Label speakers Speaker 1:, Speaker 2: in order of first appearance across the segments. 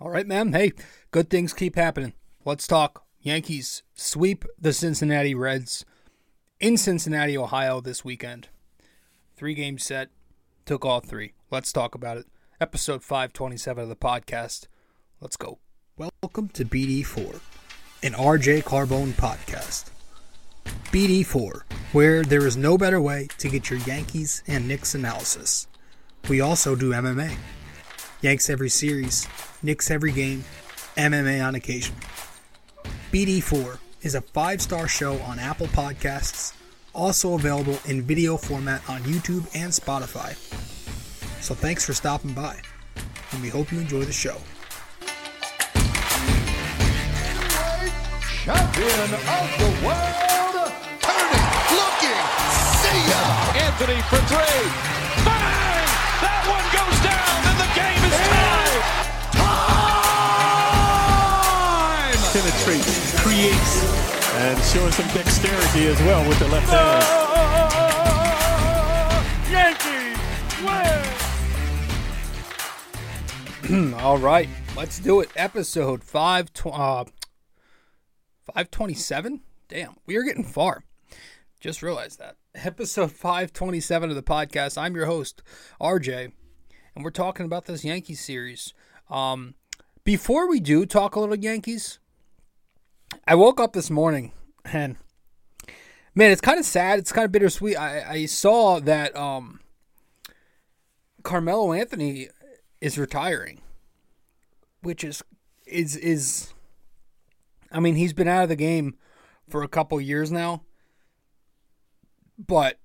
Speaker 1: All right, man. Hey, good things keep happening. Let's talk. Yankees sweep the Cincinnati Reds in Cincinnati, Ohio this weekend. Three game set, took all three. Let's talk about it. Episode 527 of the podcast. Let's go. Welcome to BD4, an RJ Carbone podcast. BD4, where there is no better way to get your Yankees and Knicks analysis. We also do MMA. Yanks every series, Knicks every game, MMA on occasion. BD4 is a five star show on Apple Podcasts, also available in video format on YouTube and Spotify. So thanks for stopping by, and we hope you enjoy the show.
Speaker 2: Champion of the world, turning, looking, see ya!
Speaker 3: Anthony for three. Bang! That one goes down, and the game is tied. Time!
Speaker 4: penetrates, creates, and showing some dexterity as well with the left hand.
Speaker 3: Yankees win.
Speaker 1: All right, let's do it. Episode 5 tw- uh 527? Damn, we are getting far. Just realized that. Episode 527 of the podcast. I'm your host, RJ, and we're talking about this Yankees series. Um before we do talk a little Yankees, I woke up this morning and man, it's kind of sad. It's kind of bittersweet. I, I saw that um Carmelo Anthony is retiring, which is is is. I mean, he's been out of the game for a couple years now, but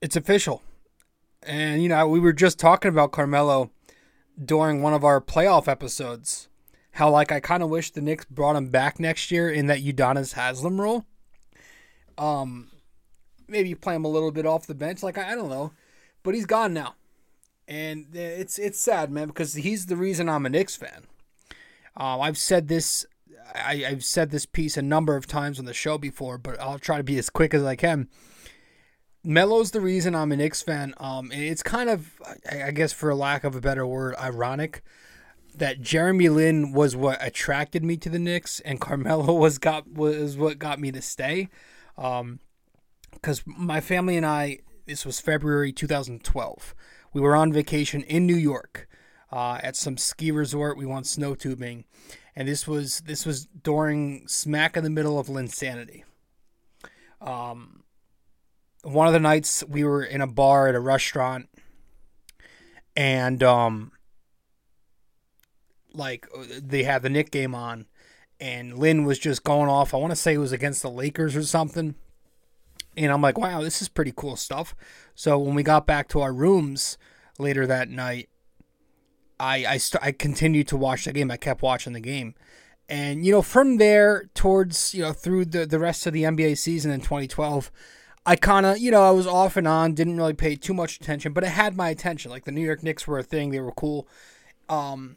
Speaker 1: it's official. And you know, we were just talking about Carmelo during one of our playoff episodes. How like I kind of wish the Knicks brought him back next year in that Udonis Haslem role. Um, maybe play him a little bit off the bench, like I, I don't know, but he's gone now and it's it's sad, man, because he's the reason I'm a Knicks fan. Um, I've said this, I, I've said this piece a number of times on the show before, but I'll try to be as quick as I can. Melo's the reason I'm a Knicks fan. Um, it's kind of, I guess, for lack of a better word, ironic that Jeremy Lin was what attracted me to the Knicks, and Carmelo was got was what got me to stay. Um, because my family and I, this was February 2012. We were on vacation in New York uh, at some ski resort. We went snow tubing, and this was this was during smack in the middle of Linsanity. Um, one of the nights we were in a bar at a restaurant, and um, like they had the Knick game on, and Lin was just going off. I want to say it was against the Lakers or something. And I'm like, wow, this is pretty cool stuff. So when we got back to our rooms later that night, I I, st- I continued to watch the game. I kept watching the game, and you know from there towards you know through the the rest of the NBA season in 2012, I kind of you know I was off and on, didn't really pay too much attention, but it had my attention. Like the New York Knicks were a thing; they were cool. Um,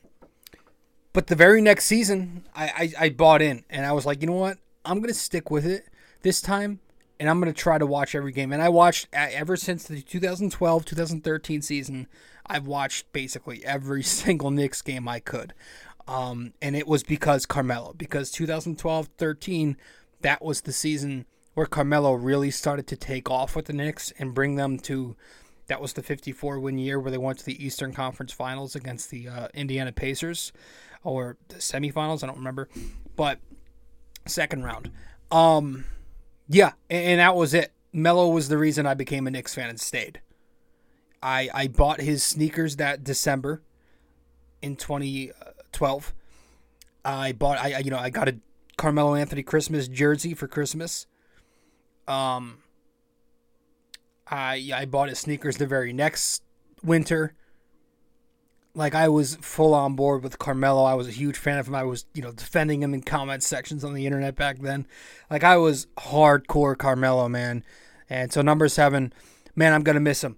Speaker 1: but the very next season, I, I I bought in, and I was like, you know what, I'm gonna stick with it this time and I'm going to try to watch every game. And I watched ever since the 2012 2013 season, I've watched basically every single Knicks game I could. Um, and it was because Carmelo, because 2012 13, that was the season where Carmelo really started to take off with the Knicks and bring them to. That was the 54 win year where they went to the Eastern Conference Finals against the uh, Indiana Pacers, or the semifinals. I don't remember, but second round. Um, yeah, and that was it. Melo was the reason I became a Knicks fan and stayed. I I bought his sneakers that December in 2012. I bought I you know I got a Carmelo Anthony Christmas jersey for Christmas. Um I I bought his sneakers the very next winter. Like I was full on board with Carmelo. I was a huge fan of him. I was, you know, defending him in comment sections on the internet back then. Like I was hardcore Carmelo, man. And so number seven, man, I'm gonna miss him.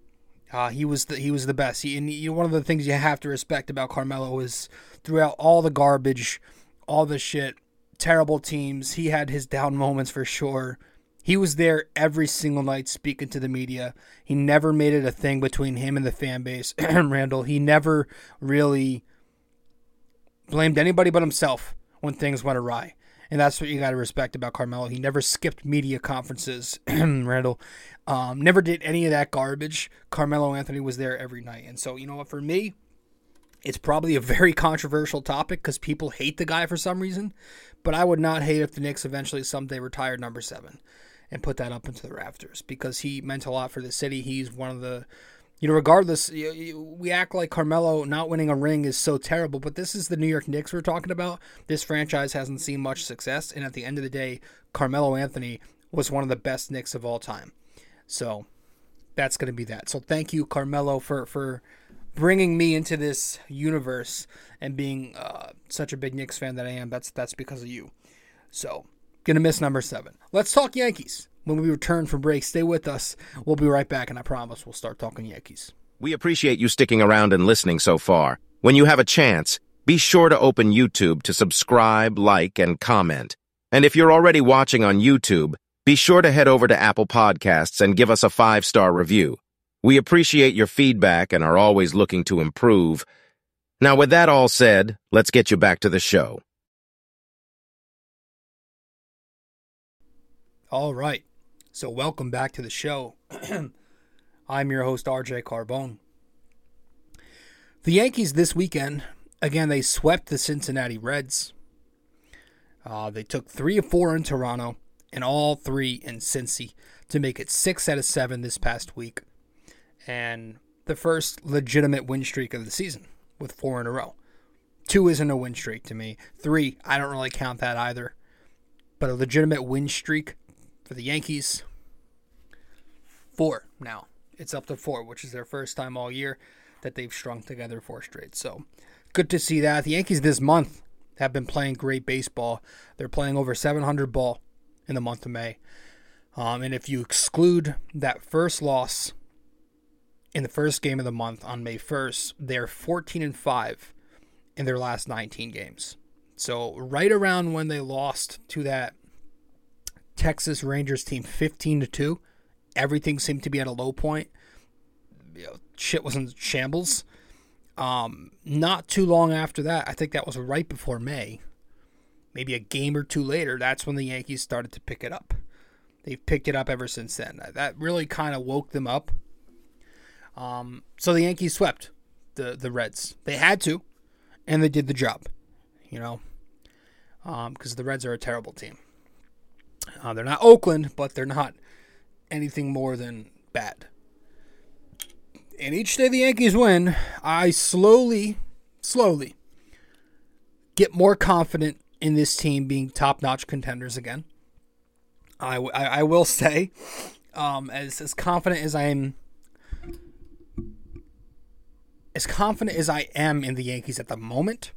Speaker 1: Uh, he was the he was the best. He, and he, one of the things you have to respect about Carmelo is throughout all the garbage, all the shit, terrible teams, he had his down moments for sure. He was there every single night speaking to the media. He never made it a thing between him and the fan base. Randall, he never really blamed anybody but himself when things went awry. And that's what you got to respect about Carmelo. He never skipped media conferences, Randall. Um, never did any of that garbage. Carmelo Anthony was there every night. And so, you know what, for me, it's probably a very controversial topic because people hate the guy for some reason. But I would not hate if the Knicks eventually someday retired number seven and put that up into the rafters because he meant a lot for the city. He's one of the you know, regardless, we act like Carmelo not winning a ring is so terrible, but this is the New York Knicks we're talking about. This franchise hasn't seen much success, and at the end of the day, Carmelo Anthony was one of the best Knicks of all time. So that's going to be that. So thank you, Carmelo, for for bringing me into this universe and being uh, such a big Knicks fan that I am. That's that's because of you. So gonna miss number seven. Let's talk Yankees. When we return from break, stay with us. We'll be right back, and I promise we'll start talking Yankees.
Speaker 5: We appreciate you sticking around and listening so far. When you have a chance, be sure to open YouTube to subscribe, like, and comment. And if you're already watching on YouTube, be sure to head over to Apple Podcasts and give us a five-star review. We appreciate your feedback and are always looking to improve. Now, with that all said, let's get you back to the show.
Speaker 1: All right. So, welcome back to the show. I'm your host, RJ Carbone. The Yankees this weekend, again, they swept the Cincinnati Reds. Uh, they took three of four in Toronto and all three in Cincy to make it six out of seven this past week. And the first legitimate win streak of the season with four in a row. Two isn't a win streak to me. Three, I don't really count that either. But a legitimate win streak for the Yankees. Four now. It's up to four, which is their first time all year that they've strung together four straight. So good to see that. The Yankees this month have been playing great baseball. They're playing over 700 ball in the month of May. Um, and if you exclude that first loss in the first game of the month on May 1st, they're 14 and 5 in their last 19 games. So right around when they lost to that Texas Rangers team 15 to 2. Everything seemed to be at a low point. You know, shit was in shambles. Um, not too long after that, I think that was right before May. Maybe a game or two later, that's when the Yankees started to pick it up. They've picked it up ever since then. That really kind of woke them up. Um, so the Yankees swept the the Reds. They had to, and they did the job. You know, because um, the Reds are a terrible team. Uh, they're not Oakland, but they're not anything more than bad. And each day the Yankees win, I slowly, slowly get more confident in this team being top notch contenders again. I, I, I will say, um, as, as confident as I am, as confident as I am in the Yankees at the moment,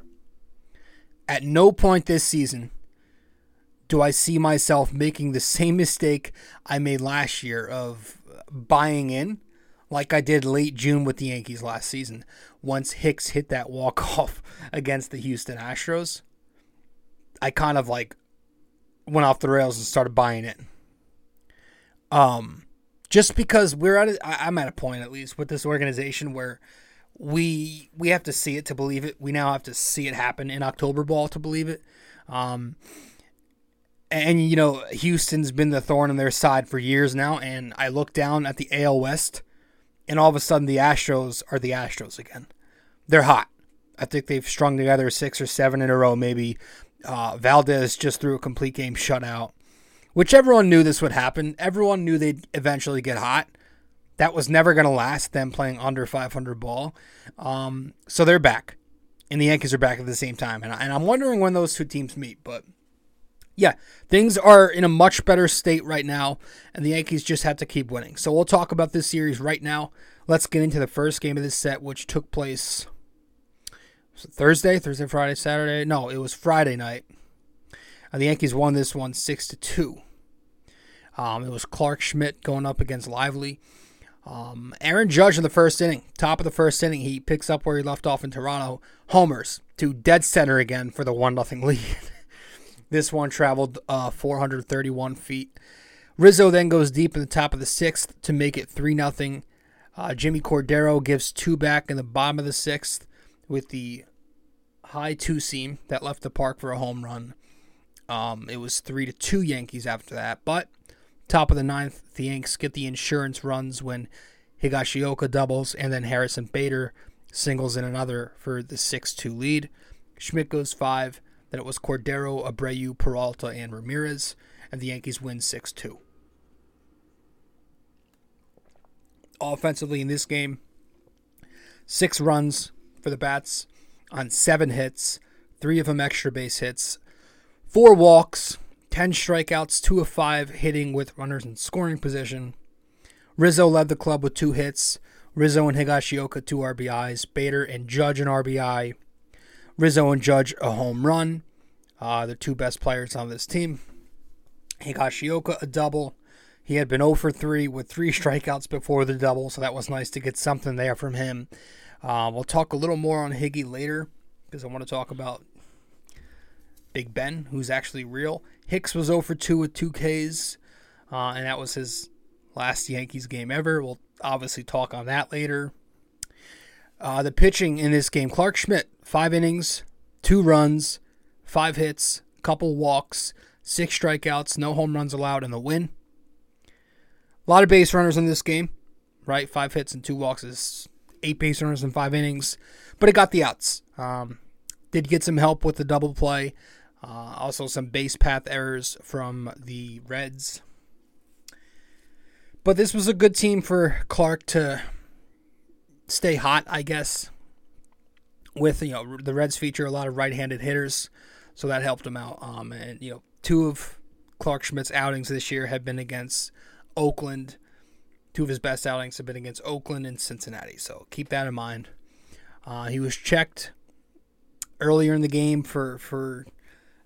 Speaker 1: at no point this season do I see myself making the same mistake I made last year of buying in like I did late June with the Yankees last season once Hicks hit that walk off against the Houston Astros. I kind of like went off the rails and started buying it. Um just because we're at a, I'm at a point at least with this organization where we we have to see it to believe it. We now have to see it happen in October ball to believe it. Um and you know Houston's been the thorn in their side for years now. And I look down at the AL West, and all of a sudden the Astros are the Astros again. They're hot. I think they've strung together six or seven in a row. Maybe uh, Valdez just threw a complete game shutout, which everyone knew this would happen. Everyone knew they'd eventually get hot. That was never going to last. Them playing under 500 ball, um, so they're back, and the Yankees are back at the same time. And, and I'm wondering when those two teams meet, but yeah, things are in a much better state right now, and the Yankees just have to keep winning. So we'll talk about this series right now. Let's get into the first game of this set, which took place Thursday, Thursday, Friday, Saturday. No, it was Friday night. And the Yankees won this one six to two. Um, it was Clarke Schmidt going up against Lively. Um, Aaron Judge in the first inning, top of the first inning, he picks up where he left off in Toronto. Homers to dead center again for the one nothing lead. This one traveled uh, 431 feet. Rizzo then goes deep in the top of the sixth to make it 3 0. Uh, Jimmy Cordero gives two back in the bottom of the sixth with the high two seam that left the park for a home run. Um, it was three to two Yankees after that, but top of the ninth, the Yanks get the insurance runs when Higashioka doubles, and then Harrison Bader singles in another for the 6 2 lead. Schmidt goes five. It was Cordero, Abreu, Peralta, and Ramirez, and the Yankees win 6 2. Offensively in this game, six runs for the Bats on seven hits, three of them extra base hits, four walks, 10 strikeouts, two of five hitting with runners in scoring position. Rizzo led the club with two hits. Rizzo and Higashioka, two RBIs. Bader and Judge, an RBI. Rizzo and Judge, a home run. Uh, the two best players on this team. Higashioka, a double. He had been 0 for 3 with three strikeouts before the double, so that was nice to get something there from him. Uh, we'll talk a little more on Higgy later because I want to talk about Big Ben, who's actually real. Hicks was 0 for 2 with two Ks, uh, and that was his last Yankees game ever. We'll obviously talk on that later. Uh, the pitching in this game Clarke Schmidt, five innings, two runs, five hits, couple walks, six strikeouts, no home runs allowed in the win. A lot of base runners in this game, right? Five hits and two walks is eight base runners in five innings, but it got the outs. Um, did get some help with the double play. Uh, also, some base path errors from the Reds. But this was a good team for Clarke to stay hot, I guess. With you know the Reds feature a lot of right-handed hitters, so that helped him out. Um, and you know two of Clarke Schmidt's outings this year have been against Oakland. Two of his best outings have been against Oakland and Cincinnati, so keep that in mind. Uh, he was checked earlier in the game for for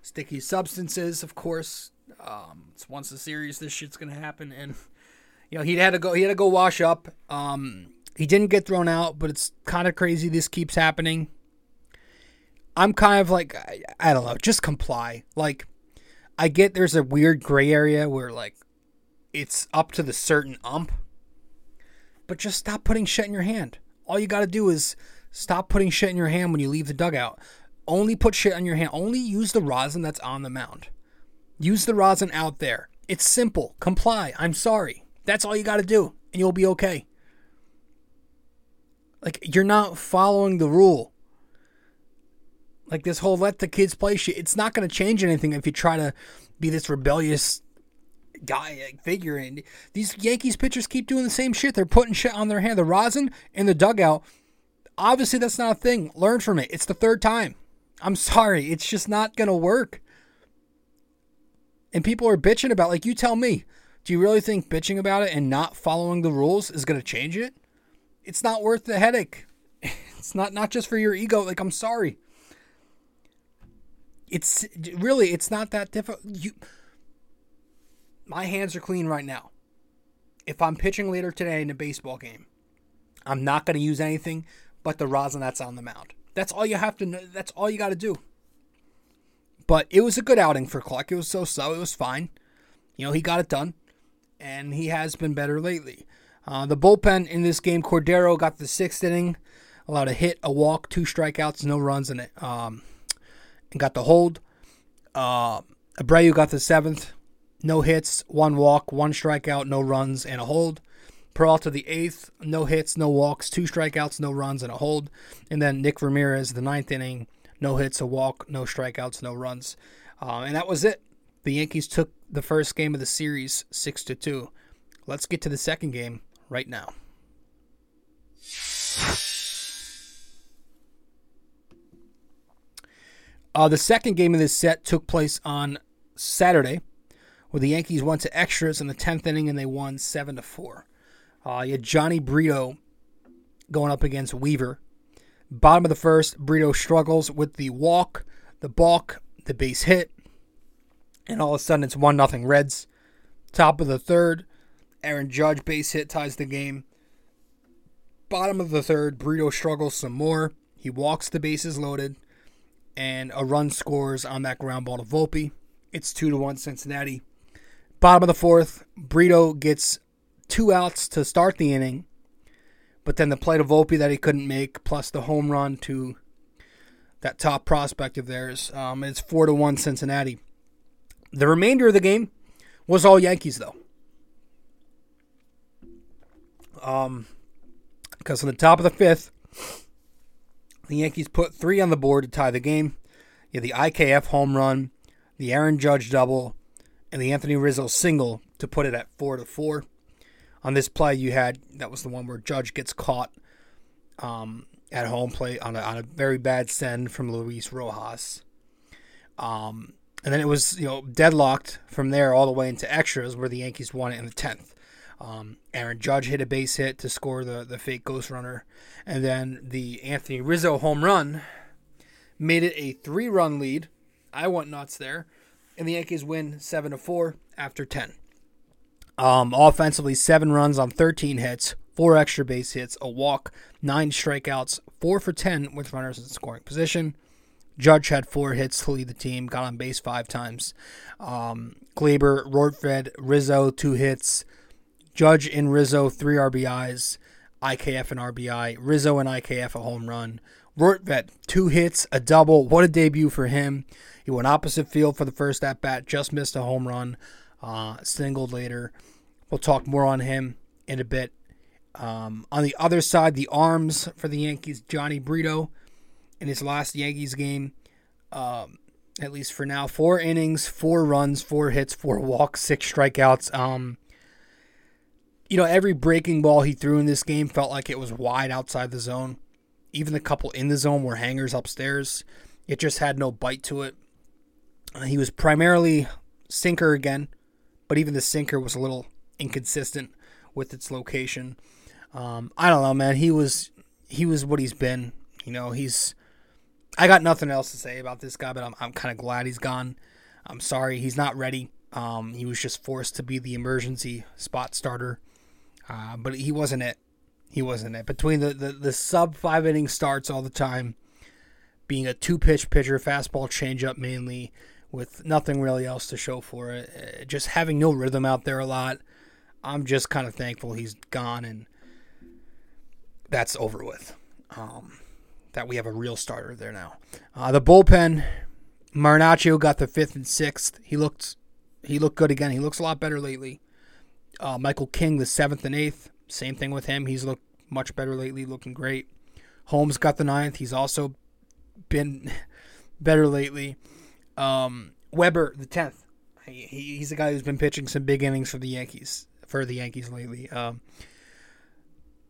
Speaker 1: sticky substances, of course. Um, it's once a series, this shit's gonna happen, and you know he had to go. He had to go wash up. Um, he didn't get thrown out, but it's kind of crazy. This keeps happening. I'm kind of like I, I don't know, just comply. Like I get there's a weird gray area where like it's up to the certain ump, but just stop putting shit in your hand. All you got to do is stop putting shit in your hand when you leave the dugout. Only put shit on your hand. Only use the rosin that's on the mound. Use the rosin out there. It's simple. Comply. I'm sorry. That's all you got to do, and you'll be okay. Like, you're not following the rule. Like, this whole let the kids play shit, it's not going to change anything if you try to be this rebellious guy like, figure. And these Yankees pitchers keep doing the same shit. They're putting shit on their hand. The rosin in the dugout. Obviously, that's not a thing. Learn from it. It's the third time. I'm sorry. It's just not going to work. And people are bitching about like you tell me. Do you really think bitching about it and not following the rules is going to change it? It's not worth the headache. It's not not just for your ego. Like I'm sorry. It's really it's not that difficult. You my hands are clean right now. If I'm pitching later today in a baseball game, I'm not going to use anything but the rosin that's on the mound. That's all you have to know. That's all you got to do. But it was a good outing for Clarke. It was so so. It was fine. You know, he got it done, and he has been better lately. Uh, the bullpen in this game, Cordero got the sixth inning, allowed a hit, a walk, two strikeouts, no runs in it, um, got the hold. Uh, Abreu got the seventh, no hits, one walk, one strikeout, no runs, and a hold. Peralta the eighth, no hits, no walks, two strikeouts, no runs, and a hold. And then Nick Ramirez, the ninth inning, no hits, a walk, no strikeouts, no runs, uh, and that was it. The Yankees took the first game of the series six to two. Let's get to the second game right now. Uh, the second game of this set took place on Saturday, where the Yankees went to extras in the tenth inning and they won seven to four. Uh, you had Johnny Brito going up against Weaver. Bottom of the first, Brito struggles with the walk, the balk, the base hit, and all of a sudden it's one nothing Reds. Top of the third, Aaron Judge base hit ties the game. Bottom of the third, Brito struggles some more. He walks the bases loaded, and a run scores on that ground ball to Volpe. It's two to one Cincinnati. Bottom of the fourth, Brito gets two outs to start the inning, but then the play to Volpe that he couldn't make, plus the home run to that top prospect of theirs. Um, it's four to one Cincinnati. The remainder of the game was all Yankees though. Um, because on the top of the fifth, the Yankees put three on the board to tie the game. You had the IKF home run, the Aaron Judge double, and the Anthony Rizzo single to put it at four to four. On this play, you had that was the one where Judge gets caught um, at home plate on a, on a very bad send from Luis Rojas. Um, and then it was you know deadlocked from there all the way into extras where the Yankees won it in the tenth. Um, Aaron Judge hit a base hit to score the the fake ghost runner, and then the Anthony Rizzo home run made it a three run lead. I went nuts there, and the Yankees win seven to four after ten. Um, offensively, seven runs on 13 hits, four extra base hits, a walk, nine strikeouts, four for 10 with runners in scoring position. Judge had four hits to lead the team, got on base five times. Um, Gleyber, Rortvedt, Rizzo, two hits. Judge and Rizzo, three RBIs. IKF and RBI. Rizzo and IKF, a home run. Rortvedt, two hits, a double. What a debut for him. He went opposite field for the first at bat, just missed a home run, uh, singled later. We'll talk more on him in a bit. Um, on the other side, the arms for the Yankees, Johnny Brito in his last Yankees game, um, at least for now, four innings, four runs, four hits, four walks, six strikeouts. Um, you know, every breaking ball he threw in this game felt like it was wide outside the zone. Even the couple in the zone were hangers upstairs. It just had no bite to it. Uh, he was primarily sinker again, but even the sinker was a little inconsistent with its location. Um, I don't know, man. He was he was what he's been. You know, he's. I got nothing else to say about this guy, but I'm I'm kind of glad he's gone. I'm sorry he's not ready. Um, he was just forced to be the emergency spot starter, uh, but he wasn't it. He wasn't it. Between the, the, the sub five inning starts all the time, being a two pitch pitcher, fastball changeup mainly, with nothing really else to show for it, uh, just having no rhythm out there a lot. I'm just kind of thankful he's gone and that's over with. Um, that we have a real starter there now. Uh, the bullpen, Marinaccio got the fifth and sixth. He looked he looked good again. He looks a lot better lately. Uh, Michael King, the seventh and eighth. Same thing with him. He's looked much better lately, looking great. Holmes got the ninth. He's also been better lately. Um, Weber, the tenth. He, he's the guy who's been pitching some big innings for the Yankees for the Yankees lately. Um,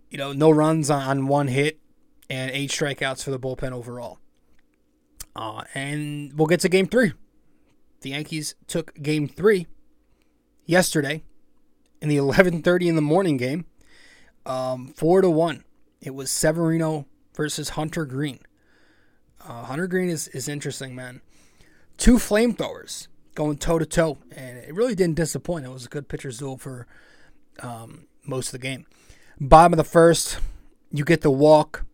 Speaker 1: you know, no runs on one hit and eight strikeouts for the bullpen overall. Uh, and we'll get to game three. The Yankees took game three yesterday in the 11:30 in the morning game, um, four to one. It was Severino versus Hunter Greene. Uh, Hunter Greene is is interesting, man. Two flamethrowers going toe to toe, and it really didn't disappoint. It was a good pitcher's duel for um, most of the game. Bottom of the first, you get the walk,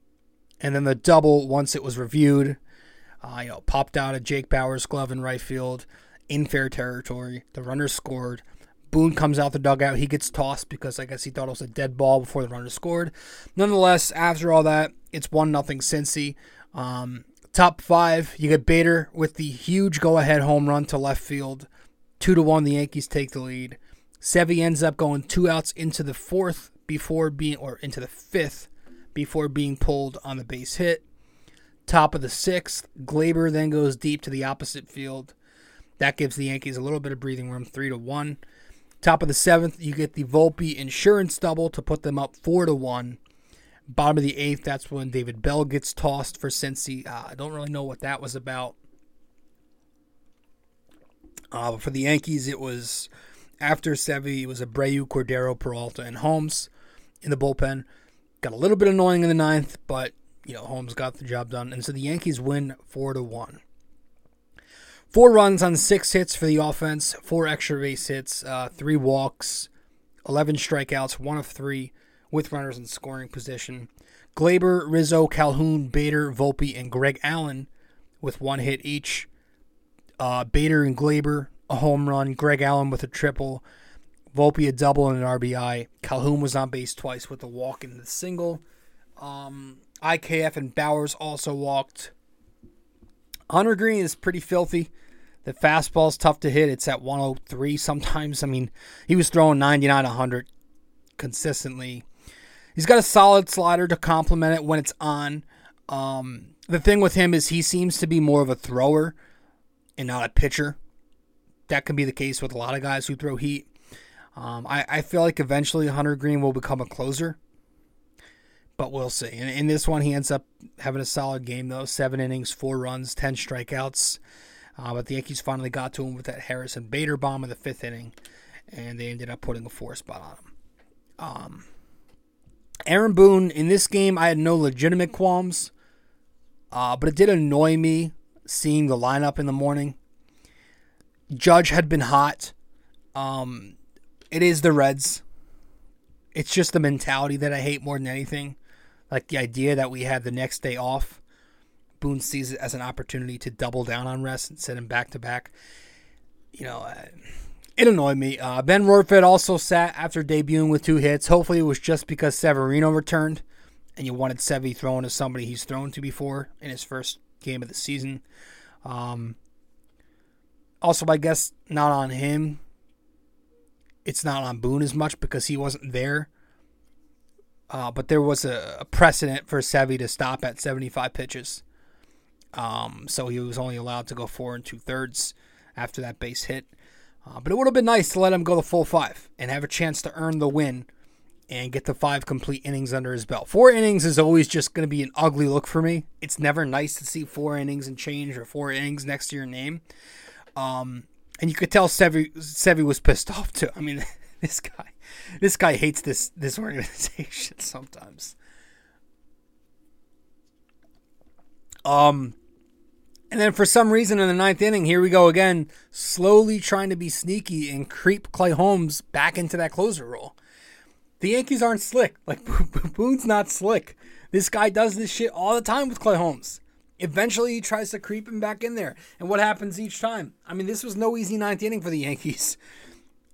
Speaker 1: and then the double once it was reviewed. Uh, you know, popped out of Jake Bauers' glove in right field in fair territory. The runner scored. Boone comes out the dugout. He gets tossed because I guess he thought it was a dead ball before the runner scored. Nonetheless, after all that, it's one nothing Cincy. Um, top five, you get Bader with the huge go-ahead home run to left field. Two to one, the Yankees take the lead. Sevy ends up going two outs into the fourth before being, or into the fifth before being pulled on the base hit. Top of the sixth, Gleyber then goes deep to the opposite field. That gives the Yankees a little bit of breathing room, three to one. Top of the seventh, you get the Volpe insurance double to put them up four to one. Bottom of the eighth, that's when David Bell gets tossed for Cincy. Uh, I don't really know what that was about. Uh, but for the Yankees, it was after Sevy, it was Abreu, Cordero, Peralta, and Holmes in the bullpen. Got a little bit annoying in the ninth, but you know Holmes got the job done, and so the Yankees win four to one. Four runs on six hits for the offense, four extra base hits, uh, three walks, eleven strikeouts, one of three with runners in scoring position. Gleyber, Rizzo, Calhoun, Bader, Volpe, and Greg Allen with one hit each. Uh, Bader and Gleyber a home run. Greg Allen with a triple. Volpe a double and an RBI. Calhoun was on base twice with a walk and a single. Um, IKF and Bauers also walked. Hunter Greene is pretty filthy. The fastball's tough to hit. It's at 103 sometimes. I mean, he was throwing 99, 100 consistently. He's got a solid slider to complement it when it's on. Um, the thing with him is he seems to be more of a thrower and not a pitcher. That can be the case with a lot of guys who throw heat. Um, I, I feel like eventually Hunter Greene will become a closer, but we'll see. In, in this one, he ends up having a solid game, though. Seven innings, four runs, 10 strikeouts. Uh, but the Yankees finally got to him with that Harrison Bader bomb in the fifth inning, and they ended up putting a four spot on him. Um, Aaron Boone, in this game, I had no legitimate qualms, uh, but it did annoy me seeing the lineup in the morning. Judge had been hot. Um, it is the Reds. It's just the mentality that I hate more than anything. Like the idea that we had the next day off. Boone sees it as an opportunity to double down on rest and send him back to back. You know, uh, it annoyed me. Uh, ben Rortvedt also sat after debuting with two hits. Hopefully, it was just because Severino returned and you wanted Sevy thrown to somebody he's thrown to before in his first game of the season. Um, also, I guess not on him. It's not on Boone as much because he wasn't there. Uh, but there was a, a, precedent for Sevy to stop at 75 pitches. Um, so he was only allowed to go four and two thirds after that base hit. Uh, but it would have been nice to let him go the full five and have a chance to earn the win and get the five complete innings under his belt. Four innings is always just going to be an ugly look for me. It's never nice to see four innings and change or four innings next to your name. Um, and you could tell Sevy, Sevy was pissed off too. I mean, this guy, this guy hates this this organization sometimes. Um, and then for some reason in the ninth inning, here we go again, slowly trying to be sneaky and creep Clay Holmes back into that closer role. The Yankees aren't slick. Like Boone's not slick. This guy does this shit all the time with Clay Holmes. Eventually, he tries to creep him back in there. And what happens each time? I mean, this was no easy ninth inning for the Yankees.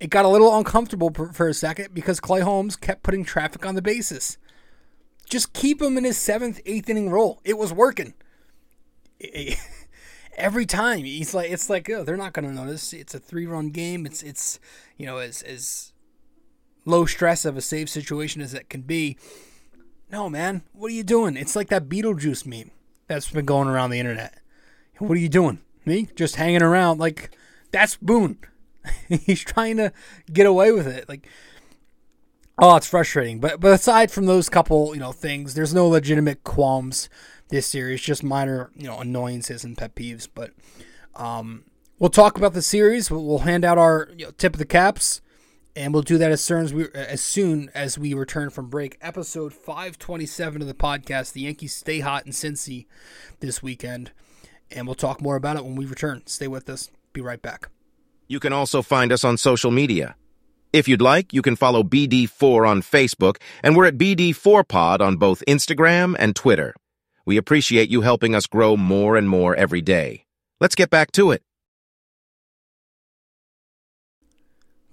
Speaker 1: It got a little uncomfortable for a second because Clay Holmes kept putting traffic on the bases. Just keep him in his seventh, eighth inning role. It was working. Every time he's like, it's like, oh, they're not going to notice. It's a three-run game. It's it's you know as as low stress of a save situation as it can be. No, man, what are you doing? It's like that Beetlejuice meme that's been going around the internet. What are you doing? Me? Just hanging around. Like, that's Boone. He's trying to get away with it. Like, oh, it's frustrating. But but aside from those couple, you know, things, there's no legitimate qualms this series. Just minor, you know, annoyances and pet peeves. But um, we'll talk about the series. We'll, we'll hand out our you know, tip of the caps and we'll do that as soon as we as soon as we return from break. Episode 527 of the podcast. The Yankees stay hot in Cincy this weekend, and we'll talk more about it when we return. Stay with us. Be right back.
Speaker 5: You can also find us on social media. If you'd like, you can follow BD4 on Facebook, and we're at BD4Pod on both Instagram and Twitter. We appreciate you helping us grow more and more every day. Let's get back to it.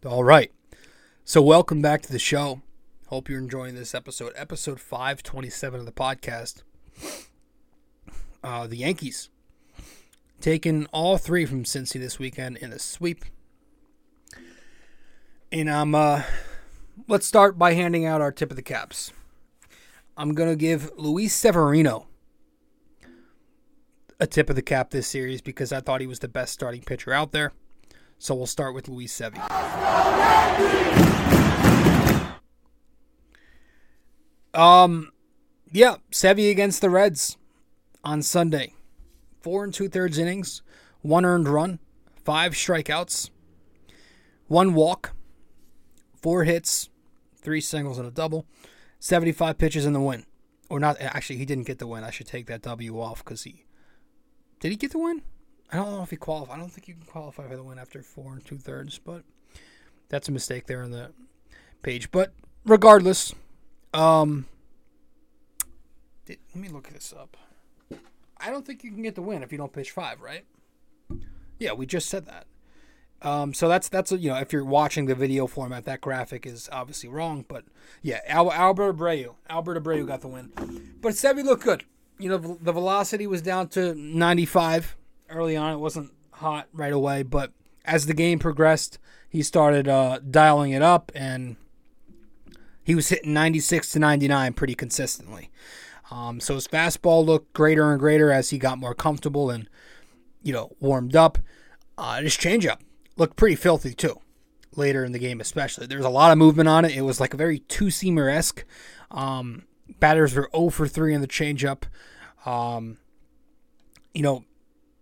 Speaker 1: All right. So, welcome back to the show. Hope you're enjoying this episode, episode 527 of the podcast. Uh, the Yankees taking all three from Cincy this weekend in a sweep. And I'm, uh, let's start by handing out our tip of the caps. I'm going to give Luis Severino a tip of the cap this series because I thought he was the best starting pitcher out there. So we'll start with Luis Sevy. Um, yeah, Sevy against the Reds on Sunday. Four and two thirds innings, one earned run, five strikeouts, one walk, four hits, three singles and a double, 75 pitches in the win. Or not, actually, he didn't get the win. I should take that W off because he. Did he get the win? I don't know if he qualified. I don't think you can qualify for the win after four and two thirds, but that's a mistake there on the page. But regardless, um, did, let me look this up. I don't think you can get the win if you don't pitch five, right? Yeah, we just said that. Um, so that's that's you know if you're watching the video format, that graphic is obviously wrong. But yeah, Al- Albert Abreu, Albert Abreu got the win. But Sevy looked good. You know the velocity was down to 95 early on. It wasn't hot right away, but as the game progressed, he started uh, dialing it up, and he was hitting 96 to 99 pretty consistently. Um, so his fastball looked greater and greater as he got more comfortable and you know warmed up. Uh, his changeup looked pretty filthy too. Later in the game, especially, there was a lot of movement on it. It was like a very two seamer esque. Um, batters were 0 for 3 in the changeup. Um, you know,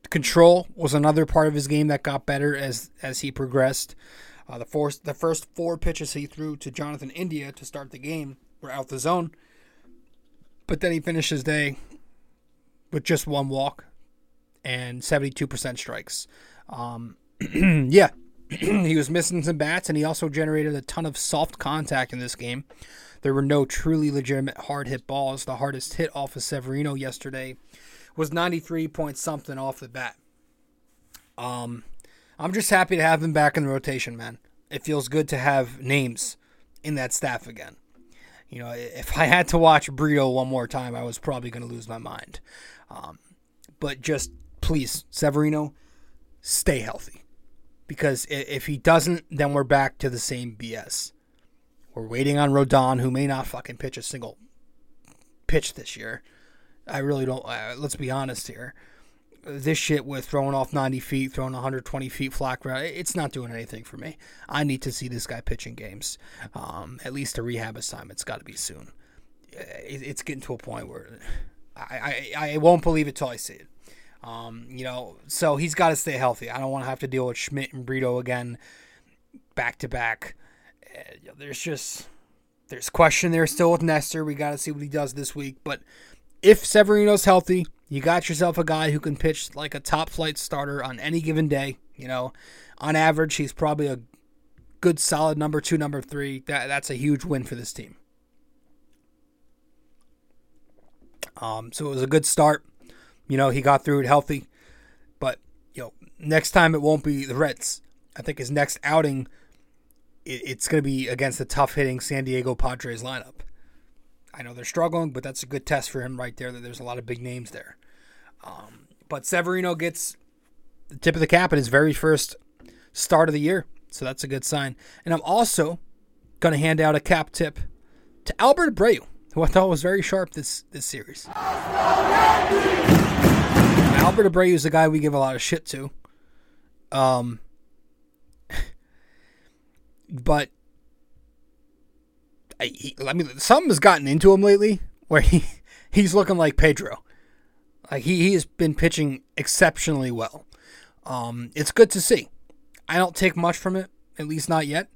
Speaker 1: control was another part of his game that got better as as he progressed. Uh, the first the first four pitches he threw to Jonathan India to start the game were out the zone, but then he finished his day with just one walk and seventy two percent strikes. Um, yeah, he was missing some bats, and he also generated a ton of soft contact in this game. There were no truly legitimate hard hit balls. The hardest hit off of Severino yesterday was 93 point something off the bat. Um, I'm just happy to have him back in the rotation, man. It feels good to have names in that staff again. You know, if I had to watch Brito one more time, I was probably going to lose my mind. Um, but just please, Severino, stay healthy. Because if he doesn't, then we're back to the same BS. We're waiting on Rodon, who may not fucking pitch a single pitch this year. I really don't. Uh, let's be honest here. This shit with throwing off 90 feet, throwing 120 feet flat ground, it's not doing anything for me. I need to see this guy pitching games. Um, at least a rehab assignment's got to be soon. It, it's getting to a point where I, I, I won't believe it till I see it. Um, you know, so he's got to stay healthy. I don't want to have to deal with Schmidt and Brito again, back to back. Uh, there's just there's question there still with Nestor. We got to see what he does this week, but if Severino's healthy, you got yourself a guy who can pitch like a top flight starter on any given day. You know, on average, he's probably a good, solid number two, number three. That that's a huge win for this team. Um, so it was a good start. You know, he got through it healthy, but you know, next time it won't be the Reds. I think his next outing, it's going to be against the tough hitting San Diego Padres lineup. I know they're struggling, but that's a good test for him right there. That there's a lot of big names there. Um, but Severino gets the tip of the cap at his very first start of the year, so that's a good sign. And I'm also going to hand out a cap tip to Albert Abreu, who I thought was very sharp this this series. Albert Abreu is a guy we give a lot of shit to. Um, but I, he, I mean, something has gotten into him lately where he he's looking like Pedro. Like he, he has been pitching exceptionally well. Um, it's good to see. I don't take much from it, at least not yet.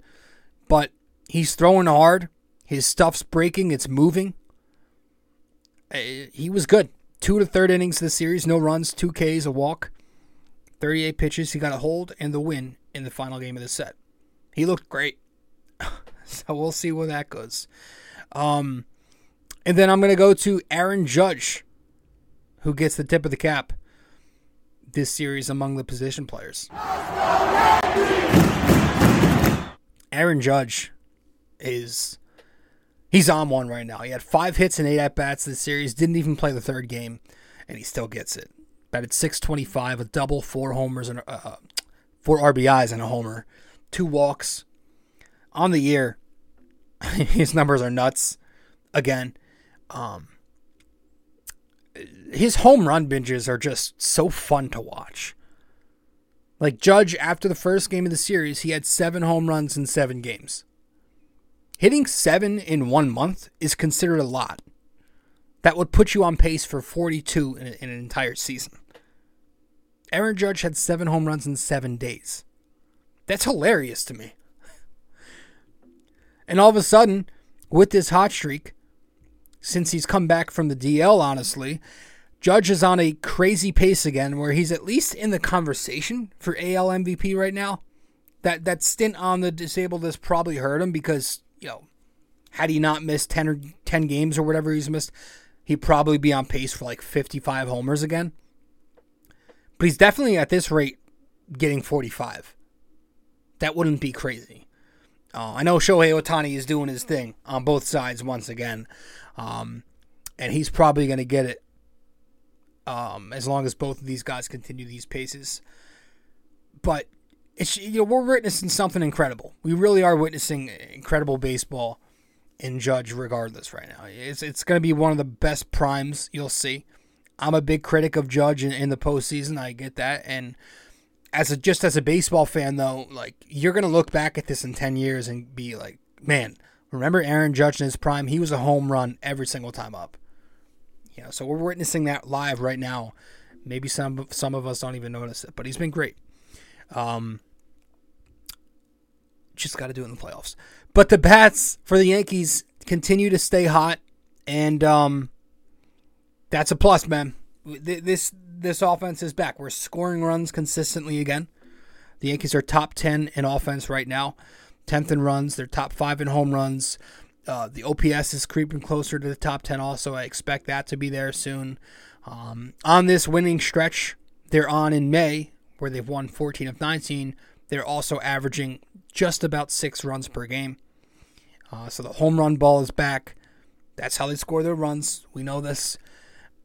Speaker 1: But he's throwing hard. His stuff's breaking. It's moving. He was good. Two to third innings of the series, no runs, two Ks, a walk, 38 pitches. He got a hold and the win in the final game of the set. He looked great. so we'll see where that goes. Um, and then I'm going to go to Aaron Judge, who gets the tip of the cap this series among the position players. Aaron Judge is he's on one right now. He had five hits and eight at bats this series. Didn't even play the third game, and he still gets it. Batted 625, a double, four homers and uh, four RBIs and a homer, two walks on the year. his numbers are nuts. Again, um, his home run binges are just so fun to watch. Like Judge, after the first game of the series, he had seven home runs in seven games. Hitting seven in one month is considered a lot. That would put you on pace for 42 in, an entire season. Aaron Judge had seven home runs in seven days. That's hilarious to me. And all of a sudden, with this hot streak, since he's come back from the DL, honestly, Judge is on a crazy pace again where he's at least in the conversation for AL MVP right now. That that stint on the disabled list probably hurt him because, you know, had he not missed 10 or 10 games or whatever he's missed, he'd probably be on pace for like 55 homers again. But he's definitely at this rate getting 45. That wouldn't be crazy. Uh, I know Shohei Ohtani is doing his thing on both sides once again, um, and he's probably going to get it Um, as long as both of these guys continue these paces, but it's you know we're witnessing something incredible. We really are witnessing incredible baseball in Judge, regardless. Right now, it's it's going to be one of the best primes you'll see. I'm a big critic of Judge in, in the postseason. I get that, and as a just as a baseball fan though, like you're gonna look back at this in ten years and be like, man, remember Aaron Judge in his prime? He was a home run every single time up. You know, so we're witnessing that live right now. Maybe some some of us don't even notice it, but he's been great. Um, just got to do it in the playoffs. But the bats for the Yankees continue to stay hot, and um, that's a plus, man. This this offense is back. We're scoring runs consistently again. The Yankees are top ten in offense right now, tenth in runs. They're top five in home runs. Uh, the OPS is creeping closer to the top ten. Also, I expect that to be there soon. Um, on this winning stretch they're on in May, where they've won 14 of 19, they're also averaging just about six runs per game. Uh, so the home run ball is back. That's how they score their runs. We know this.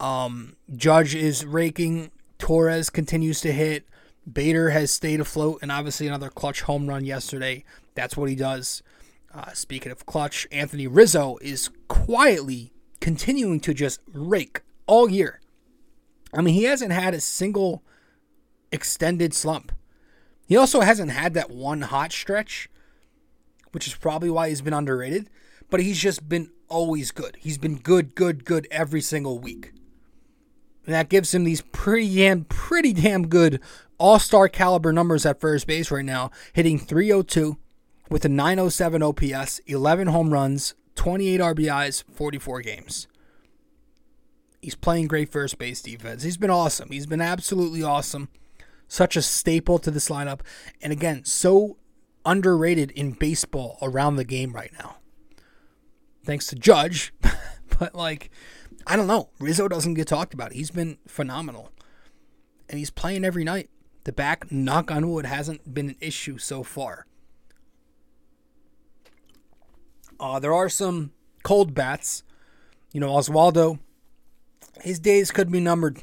Speaker 1: Um, Judge is raking. Torres continues to hit. Bader has stayed afloat, and obviously another clutch home run yesterday. That's what he does. Uh, speaking of clutch, Anthony Rizzo is quietly continuing to just rake all year. I mean, he hasn't had a single extended slump. He also hasn't had that one hot stretch, which is probably why he's been underrated, but he's just been always good. He's been good, good, good every single week. That gives him these pretty damn, pretty damn good all star caliber numbers at first base right now, hitting 302 with a 907 OPS, 11 home runs, 28 RBIs, 44 games. He's playing great first base defense. He's been awesome. He's been absolutely awesome such a staple to this lineup, and again, so underrated in baseball around the game right now. Thanks to Judge, but like, I don't know. Rizzo doesn't get talked about. He's been phenomenal, and he's playing every night. The back, knock on wood, hasn't been an issue so far. Uh, there are some cold bats. You know, Oswaldo, his days could be numbered.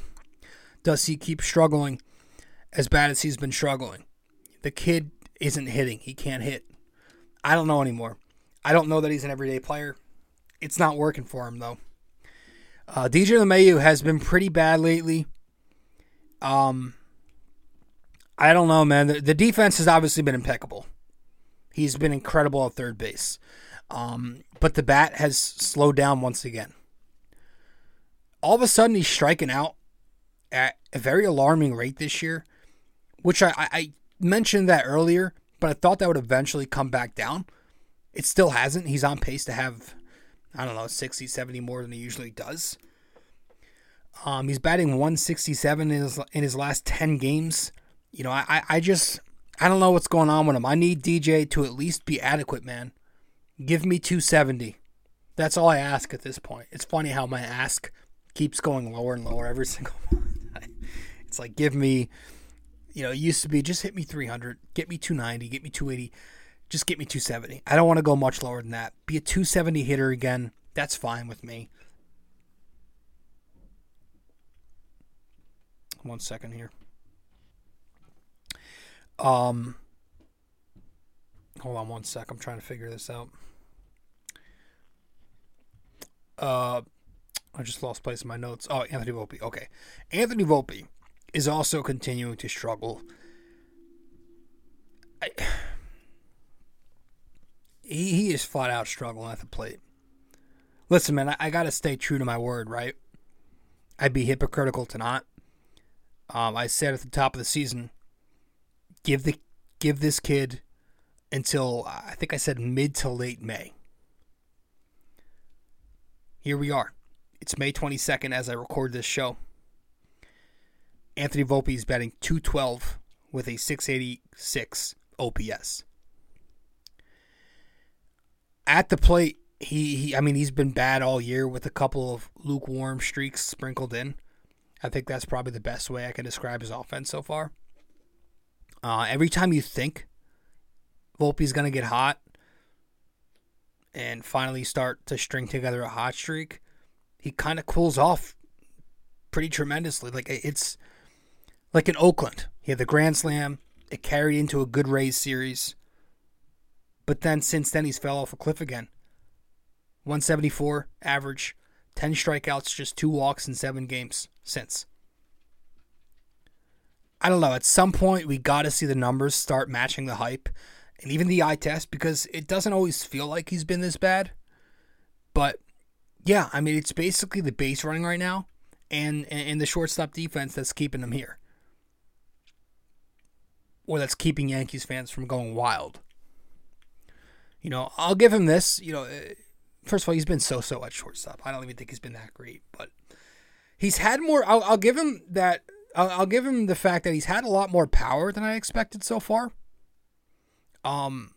Speaker 1: Does he keep struggling? as bad as he's been struggling. The kid isn't hitting. He can't hit. I don't know anymore. I don't know that he's an everyday player. It's not working for him though. Uh, DJ LeMahieu has been pretty bad lately. Um, I don't know, man. The, the, defense has obviously been impeccable. He's been incredible at third base. Um, but the bat has slowed down once again. All of a sudden, he's striking out at a very alarming rate this year which I, I mentioned that earlier, but I thought that would eventually come back down. It still hasn't. He's on pace to have, I don't know, 60, 70 more than he usually does. Um, he's batting 167 in his, in his last 10 games. You know, I, I just, I don't know what's going on with him. I need DJ to at least be adequate, man. Give me 270. That's all I ask at this point. It's funny how my ask keeps going lower and lower every single month. it's like, give me you know, it used to be just hit me 300, get me 290, get me 280, just get me 270. I don't want to go much lower than that. Be a 270 hitter again. That's fine with me. One second here. Um, hold on one sec. I'm trying to figure this out. Uh, I just lost place in my notes. Oh, Anthony Volpe. Okay, Anthony Volpe is also continuing to struggle. I, he, he is flat out struggling at the plate. Listen, man, I, I got to stay true to my word, right? I'd be hypocritical to not. Um, I said at the top of the season, give the give this kid until I think I said mid to late May. Here we are. It's May 22nd as I record this show. Anthony Volpe is batting 212 with a 686 OPS. At the plate, he, he I mean he's been bad all year with a couple of lukewarm streaks sprinkled in. I think that's probably the best way I can describe his offense so far. Uh, every time you think Volpe's going to get hot and finally start to string together a hot streak, he kind of cools off pretty tremendously. Like it's like in Oakland, he had the Grand Slam. It carried into a good Rays series. But then since then, he's fell off a cliff again. 174 average, 10 strikeouts, just two walks in seven games since. I don't know. At some point, we got to see the numbers start matching the hype and even the eye test because it doesn't always feel like he's been this bad. But yeah, I mean, it's basically the base running right now and, and the shortstop defense that's keeping him here. Or that's keeping Yankees fans from going wild. You know, I'll give him this. You know, uh, first of all, he's been so so at shortstop. I don't even think he's been that great, but he's had more. I'll, I'll give him that. I'll, I'll give him the fact that he's had a lot more power than I expected so far. Um,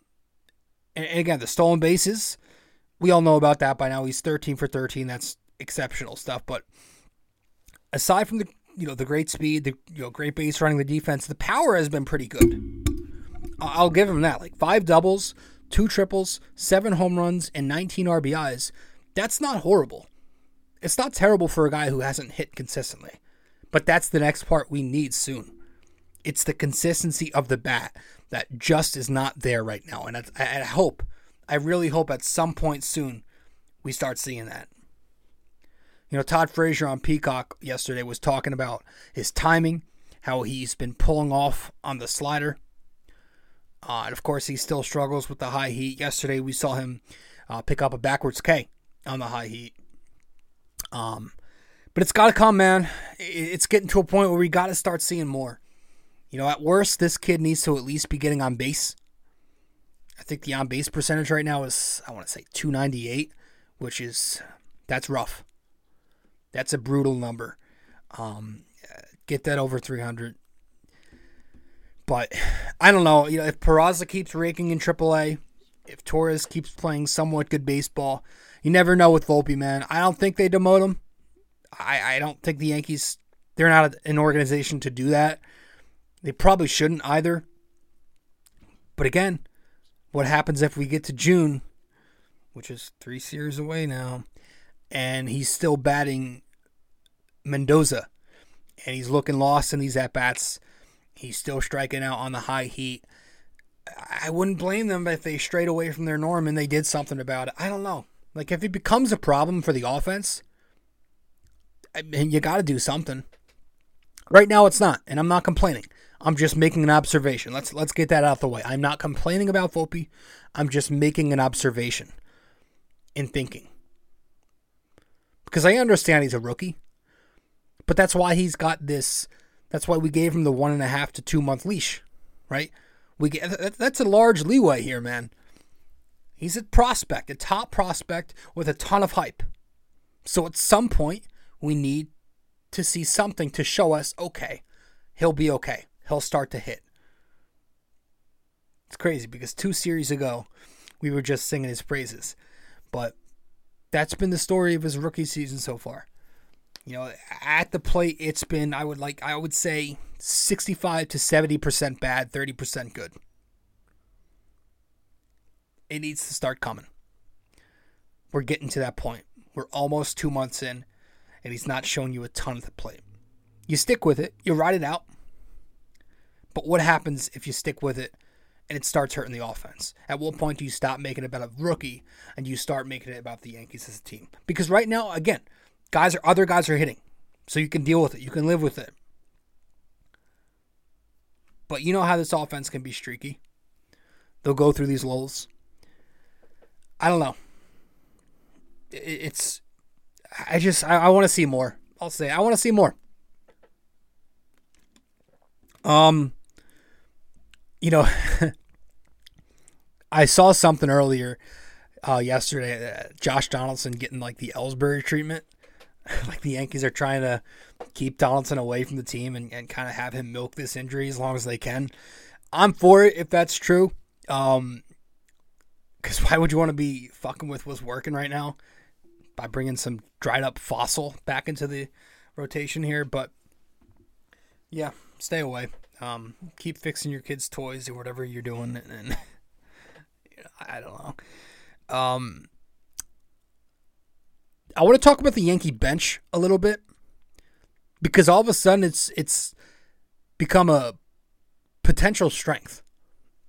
Speaker 1: and, and again, the stolen bases, we all know about that by now. He's 13 for 13. That's exceptional stuff. But aside from the you know the great speed, the you know great base running, the defense, the power has been pretty good. I'll give him that. Like five doubles, two triples, seven home runs, and 19 RBIs. That's not horrible. It's not terrible for a guy who hasn't hit consistently. But that's the next part we need soon. It's the consistency of the bat that just is not there right now. And I, I hope, I really hope at some point soon we start seeing that. You know, Todd Frazier on Peacock yesterday was talking about his timing, how he's been pulling off on the slider. Uh, and of course, he still struggles with the high heat. Yesterday, we saw him uh, pick up a backwards K on the high heat. Um, but it's got to come, man. It's getting to a point where we got to start seeing more. You know, at worst, this kid needs to at least be getting on base. I think the on base percentage right now is, I want to say 298, which is, that's rough. That's a brutal number. Um, get that over 300. But I don't know. You know, if Peraza keeps raking in AAA, if Torres keeps playing somewhat good baseball, you never know with Volpe, man. I don't think they demote him. I, I don't think the Yankees, they're not an organization to do that. They probably shouldn't either. But again, what happens if we get to June, which is three series away now, and he's still batting Mendoza, and he's looking lost in these at bats. He's still striking out on the high heat. I wouldn't blame them if they strayed away from their norm and they did something about it. I don't know. Like if it becomes a problem for the offense, I mean, you got to do something. Right now, it's not, and I'm not complaining. I'm just making an observation. Let's let's get that out the way. I'm not complaining about Volpe. I'm just making an observation in thinking. Because I understand he's a rookie. But that's why he's got this that's why we gave him the one and a half to two month leash. Right? We get that's a large leeway here, man. He's a prospect, a top prospect with a ton of hype. So at some point, we need to see something to show us, okay, he'll be okay he'll start to hit. It's crazy because two series ago, we were just singing his praises. But that's been the story of his rookie season so far. You know, at the plate, it's been, I would like, I would say 65 to 70% bad, 30% good. It needs to start coming. We're getting to that point. We're almost two months in, and he's not showing you a ton of the plate. You stick with it, you ride it out, but what happens if you stick with it and it starts hurting the offense? At what point do you stop making it about a rookie and you start making it about the Yankees as a team? Because right now, again, guys are other guys are hitting. So you can deal with it. You can live with it. But you know how this offense can be streaky. They'll go through these lulls. I don't know. It's I just I, I want to see more. I'll say I want to see more. Um you know, I saw something earlier uh, yesterday. Uh, Josh Donaldson getting like the Ellsbury treatment. like the Yankees are trying to keep Donaldson away from the team and, and kind of have him milk this injury as long as they can. I'm for it if that's true. Um, because why would you want to be fucking with what's working right now by bringing some dried up fossil back into the rotation here? But yeah, stay away. Um, keep fixing your kids' toys or whatever you're doing, and, and I don't know. Um, I want to talk about the Yankee bench a little bit because all of a sudden it's it's become a potential strength.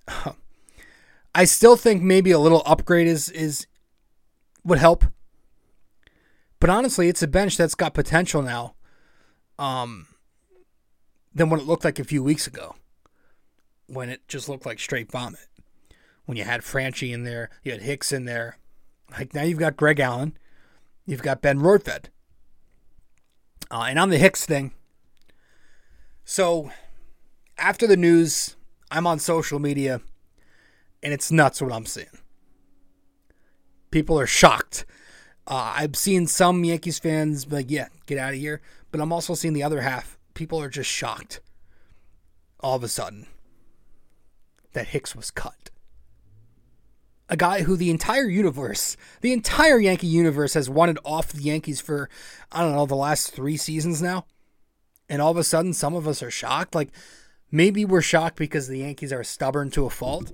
Speaker 1: I still think maybe a little upgrade is is would help. But honestly, it's a bench that's got potential now. Um than what it looked like a few weeks ago. When it just looked like straight vomit. When you had Franchy in there, you had Hicks in there. Like now you've got Greg Allen, you've got Ben Rortvedt. Uh, and on the Hicks thing, so after the news, I'm on social media and it's nuts what I'm seeing. People are shocked. Uh, I've seen some Yankees fans like, yeah, get out of here. But I'm also seeing the other half. People are just shocked all of a sudden that Hicks was cut. A guy who the entire universe, the entire Yankee universe has wanted off the Yankees for, I don't know, the last three seasons now. And all of a sudden, some of us are shocked. Like, Maybe we're shocked because the Yankees are stubborn to a fault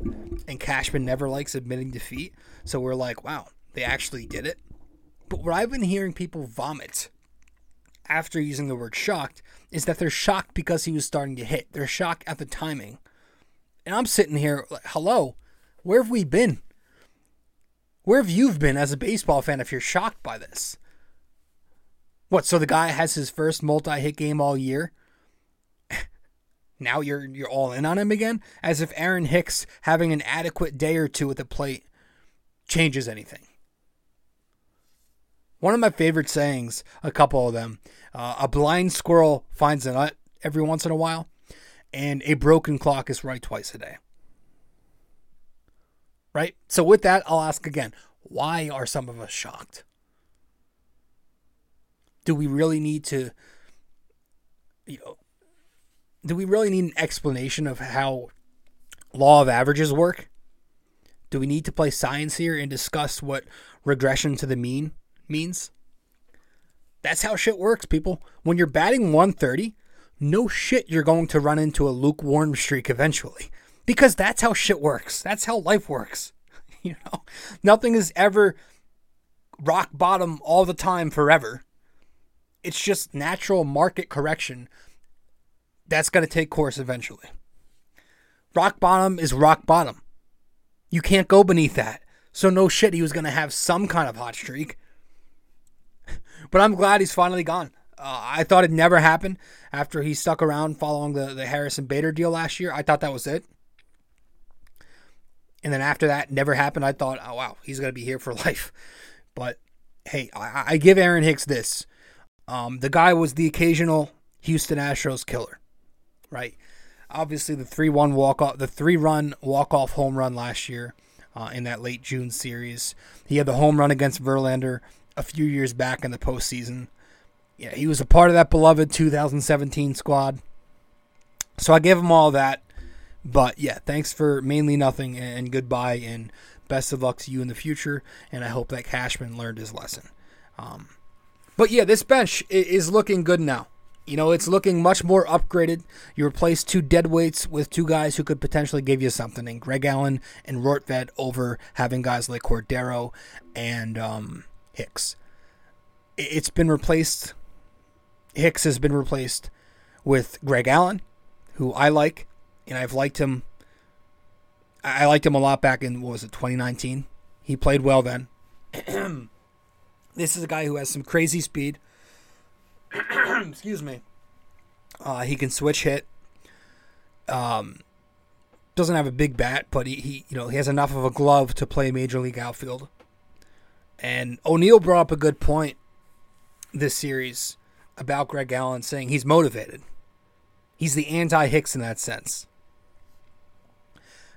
Speaker 1: and Cashman never likes admitting defeat. So we're like, wow, they actually did it. But what I've been hearing people vomit after using the word shocked is that they're shocked because he was starting to hit. They're shocked at the timing. And I'm sitting here like, hello, where have we been? Where have you been as a baseball fan if you're shocked by this? What, so the guy has his first multi hit game all year? Now you're you're all in on him again, as if Aaron Hicks having an adequate day or two at the plate changes anything. One of my favorite sayings, a couple of them, uh, a blind squirrel finds a nut every once in a while, and a broken clock is right twice a day. Right? So with that, I'll ask again, why are some of us shocked? Do we really need to you know do we really need an explanation of how law of averages work? Do we need to play science here and discuss what regression to the mean means? That's how shit works, people. When you're batting 130, no shit you're going to run into a lukewarm streak eventually. Because that's how shit works. That's how life works. You know, nothing is ever rock bottom all the time forever. It's just natural market correction that's going to take course eventually. Rock bottom is rock bottom. You can't go beneath that. So no shit, he was going to have some kind of hot streak. But I'm glad he's finally gone. Uh, I thought it never happened after he stuck around following the, the Harrison Bader deal last year. I thought that was it. And then after that never happened, I thought, oh, wow, he's going to be here for life. But hey, I, I give Aaron Hicks this. Um, the guy was the occasional Houston Astros killer right? Obviously, the three-one walk off, the three-run walk-off home run last year uh, in that late June series. He had the home run against Verlander a few years back in the postseason. Yeah, he was a part of that beloved 2017 squad. So I give him all that. But yeah, thanks for mainly nothing and goodbye and best of luck to you in the future. And I hope that Cashman learned his lesson. Um, but yeah, this bench is looking good now. You know, it's looking much more upgraded. You replace two dead weights with two guys who could potentially give you something, and Greg Allen and Rortvedt over having guys like Cordero and um, Hicks. It's been replaced. Hicks has been replaced with Greg Allen, who I like, and I've liked him. I liked him a lot back in what was it 2019. He played well then. this is a guy who has some crazy speed excuse me. Uh, he can switch hit. Um, doesn't have a big bat, but he, he you know he has enough of a glove to play major league outfield. And O'Neill brought up a good point this series about Greg Allen, saying he's motivated. He's the anti Hicks in that sense.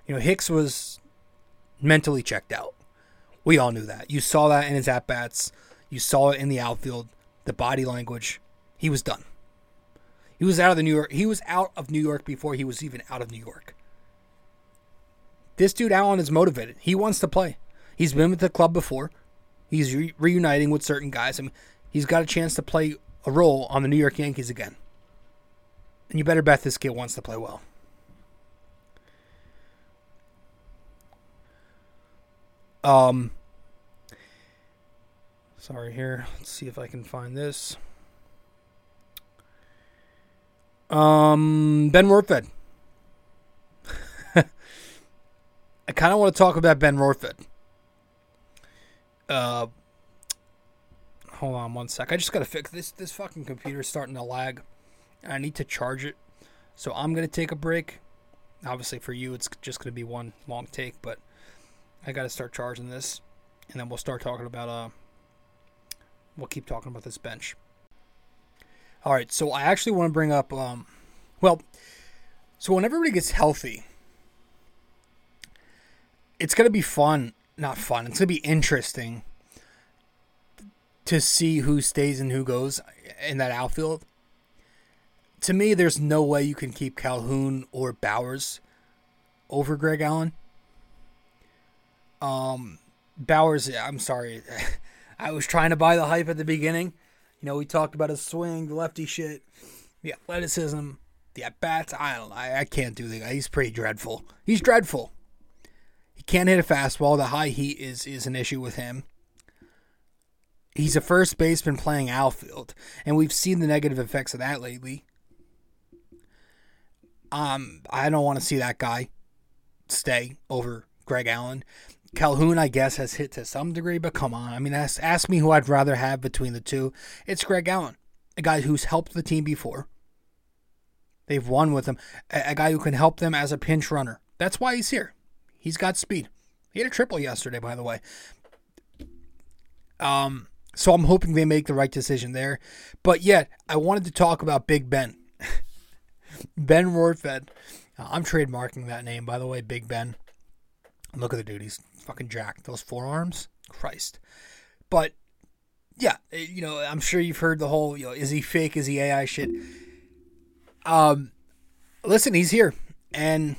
Speaker 1: You know, Hicks was mentally checked out. We all knew that. You saw that in his at bats. You saw it in the outfield, the body language. He was done. He was out of the New York. He was out of New York before he was even out of New York. This dude Allen is motivated. He wants to play. He's been with the club before. He's re- reuniting with certain guys. I mean, he's got a chance to play a role on the New York Yankees again. And you better bet this kid wants to play well. Um, sorry here. Let's see if I can find this. Um, Ben Rortvedt. I kind of want to talk about Ben Rortvedt. Uh, hold on one sec. I just gotta fix this. This fucking computer's starting to lag. I need to charge it, so I'm gonna take a break. Obviously, for you, it's just gonna be one long take, but I gotta start charging this, and then we'll start talking about uh. We'll keep talking about this bench. All right, so I actually want to bring up, um, well, so when everybody gets healthy, it's gonna be fun. Not fun. It's gonna be interesting to see who stays and who goes in that outfield. To me, there's no way you can keep Calhoun or Bauers over Greg Allen. Um, Bauers, I'm sorry. I was trying to buy the hype at the beginning. You know, we talked about his swing, the lefty shit, the athleticism, the at bats. I don't. I, I can't do the guy. He's pretty dreadful. He's dreadful. He can't hit a fastball. The high heat is is an issue with him. He's a first baseman playing outfield, and we've seen the negative effects of that lately. Um, I don't want to see that guy stay over Greg Allen. Calhoun, I guess, has hit to some degree, but come on. I mean, ask, ask me who I'd rather have between the two. It's Greg Allen, a guy who's helped the team before. They've won with him, a, a guy who can help them as a pinch runner. That's why he's here. He's got speed. He had a triple yesterday, by the way. Um, so I'm hoping they make the right decision there. But yet, I wanted to talk about Big Ben. ben Rortvedt. Uh, I'm trademarking that name, by the way, Big Ben. Look at the dude. He's fucking jacked. Those forearms. Christ. But, yeah, eh, you know, I'm sure you've heard the whole, you know, is he fake? Is he AI shit? Um, listen, he's here. And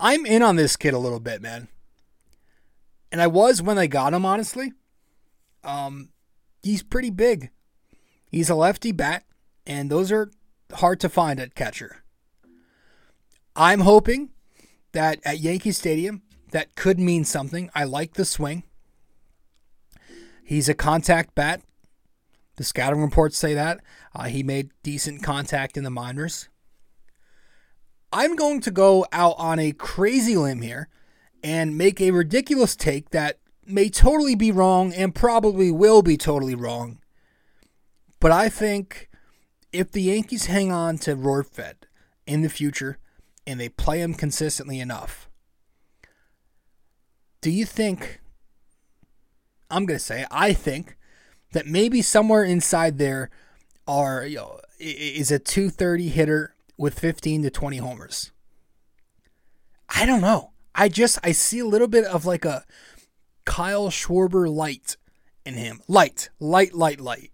Speaker 1: I'm in on this kid a little bit, man. And I was when they got him, honestly. Um, he's pretty big. He's a lefty bat, and those are hard to find at catcher. I'm hoping that at Yankee Stadium, that could mean something. I like the swing. He's a contact bat. The scouting reports say that. Uh, he made decent contact in the minors. I'm going to go out on a crazy limb here and make a ridiculous take that may totally be wrong and probably will be totally wrong. But I think if the Yankees hang on to Rortvedt in the future and they play him consistently enough, do you think? I'm gonna say I think that maybe somewhere inside there are you know is a 230 hitter with 15 to 20 homers. I don't know. I just I see a little bit of like a Kyle Schwarber light in him. Light, light, light, light.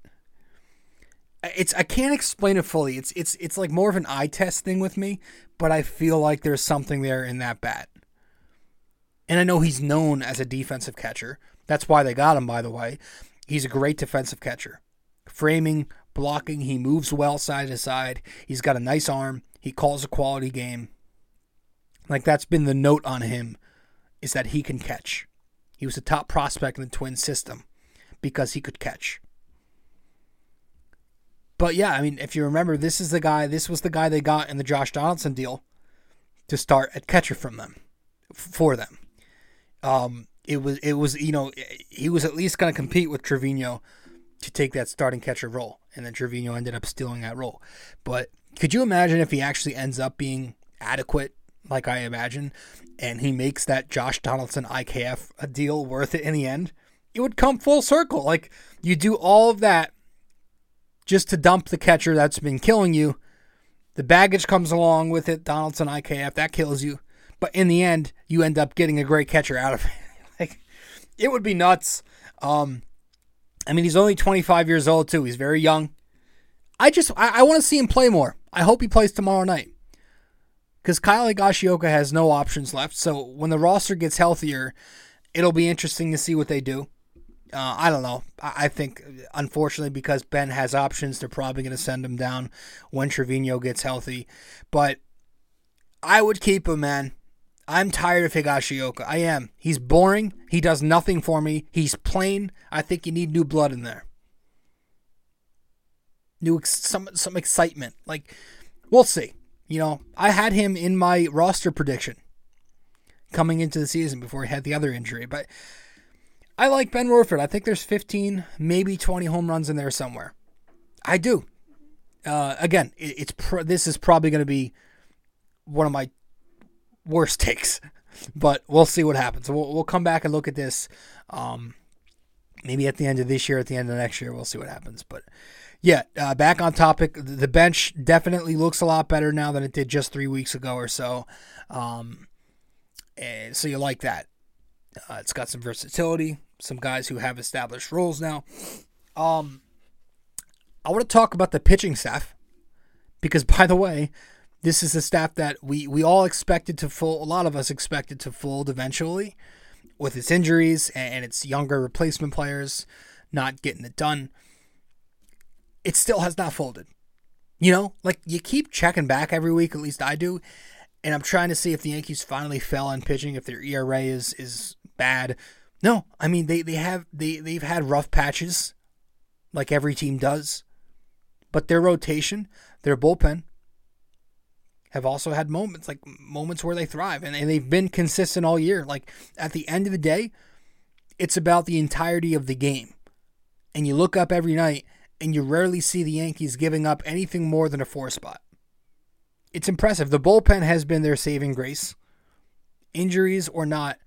Speaker 1: It's I can't explain it fully. It's it's it's like more of an eye test thing with me, but I feel like there's something there in that bat. And I know he's known as a defensive catcher. That's why they got him, by the way. He's a great defensive catcher. Framing, blocking, he moves well side to side. He's got a nice arm. He calls a quality game. Like that's been the note on him is that he can catch. He was a top prospect in the twin system because he could catch. But yeah, I mean, if you remember, this is the guy, this was the guy they got in the Josh Donaldson deal to start at catcher from them, for them. Um, it was, it was, you know, he was at least going to compete with Trevino to take that starting catcher role, and then Trevino ended up stealing that role. But could you imagine if he actually ends up being adequate, like I imagine, and he makes that Josh Donaldson IKF a deal worth it in the end? It would come full circle. Like you do all of that just to dump the catcher that's been killing you. The baggage comes along with it. Donaldson IKF that kills you, but in the end, you end up getting a great catcher out of it. like it would be nuts. Um, I mean, he's only 25 years old too. He's very young. I just I, I want to see him play more. I hope he plays tomorrow night. Because Kyle Higashioka has no options left. So when the roster gets healthier, it'll be interesting to see what they do. Uh, I don't know. I, I think, unfortunately, because Ben has options, they're probably going to send him down when Trevino gets healthy. But I would keep him, man. I'm tired of Higashioka. I am. He's boring. He does nothing for me. He's plain. I think you need new blood in there. new ex- some some excitement. Like we'll see. You know, I had him in my roster prediction coming into the season before he had the other injury, but I like Ben Rortvedt. I think there's 15, maybe 20 home runs in there somewhere. I do. Uh, again, it, it's pr- this is probably going to be one of my worst takes, but we'll see what happens. We'll, we'll come back and look at this. Um, maybe at the end of this year, at the end of next year, we'll see what happens. But yeah, uh, back on topic. The bench definitely looks a lot better now than it did just three weeks ago or so. Um, so you like that. Uh, it's got some versatility, some guys who have established roles now. Um, I want to talk about the pitching staff because, by the way, this is a staff that we, we all expected to fold. A lot of us expected to fold eventually with its injuries and its younger replacement players not getting it done it still has not folded. You know, like you keep checking back every week, at least I do, and I'm trying to see if the Yankees finally fell on pitching, if their ERA is is bad. No, I mean they, they have they they've had rough patches, like every team does, but their rotation, their bullpen, have also had moments like moments where they thrive, and, and they've been consistent all year. Like at the end of the day, it's about the entirety of the game, and you look up every night and you rarely see the Yankees giving up anything more than a four spot. It's impressive. The bullpen has been their saving grace. Injuries or not,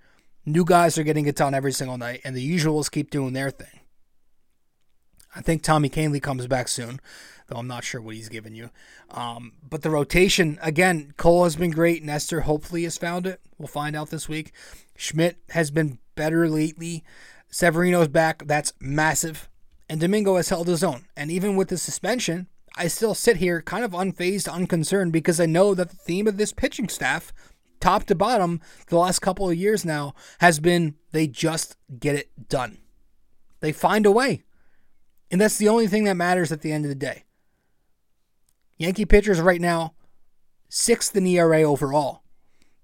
Speaker 1: new guys are getting it done every single night, and the usuals keep doing their thing. I think Tommy Kahnle comes back soon, though I'm not sure what he's given you. Um, but the rotation, again, Cole has been great. Nestor hopefully has found it. We'll find out this week. Schmidt has been better lately. Severino's back. That's massive and Domingo has held his own. And even with the suspension, I still sit here kind of unfazed, unconcerned because I know that the theme of this pitching staff, top to bottom, the last couple of years now, has been they just get it done. They find a way. And that's the only thing that matters at the end of the day. Yankee pitchers right now, sixth in ERA overall.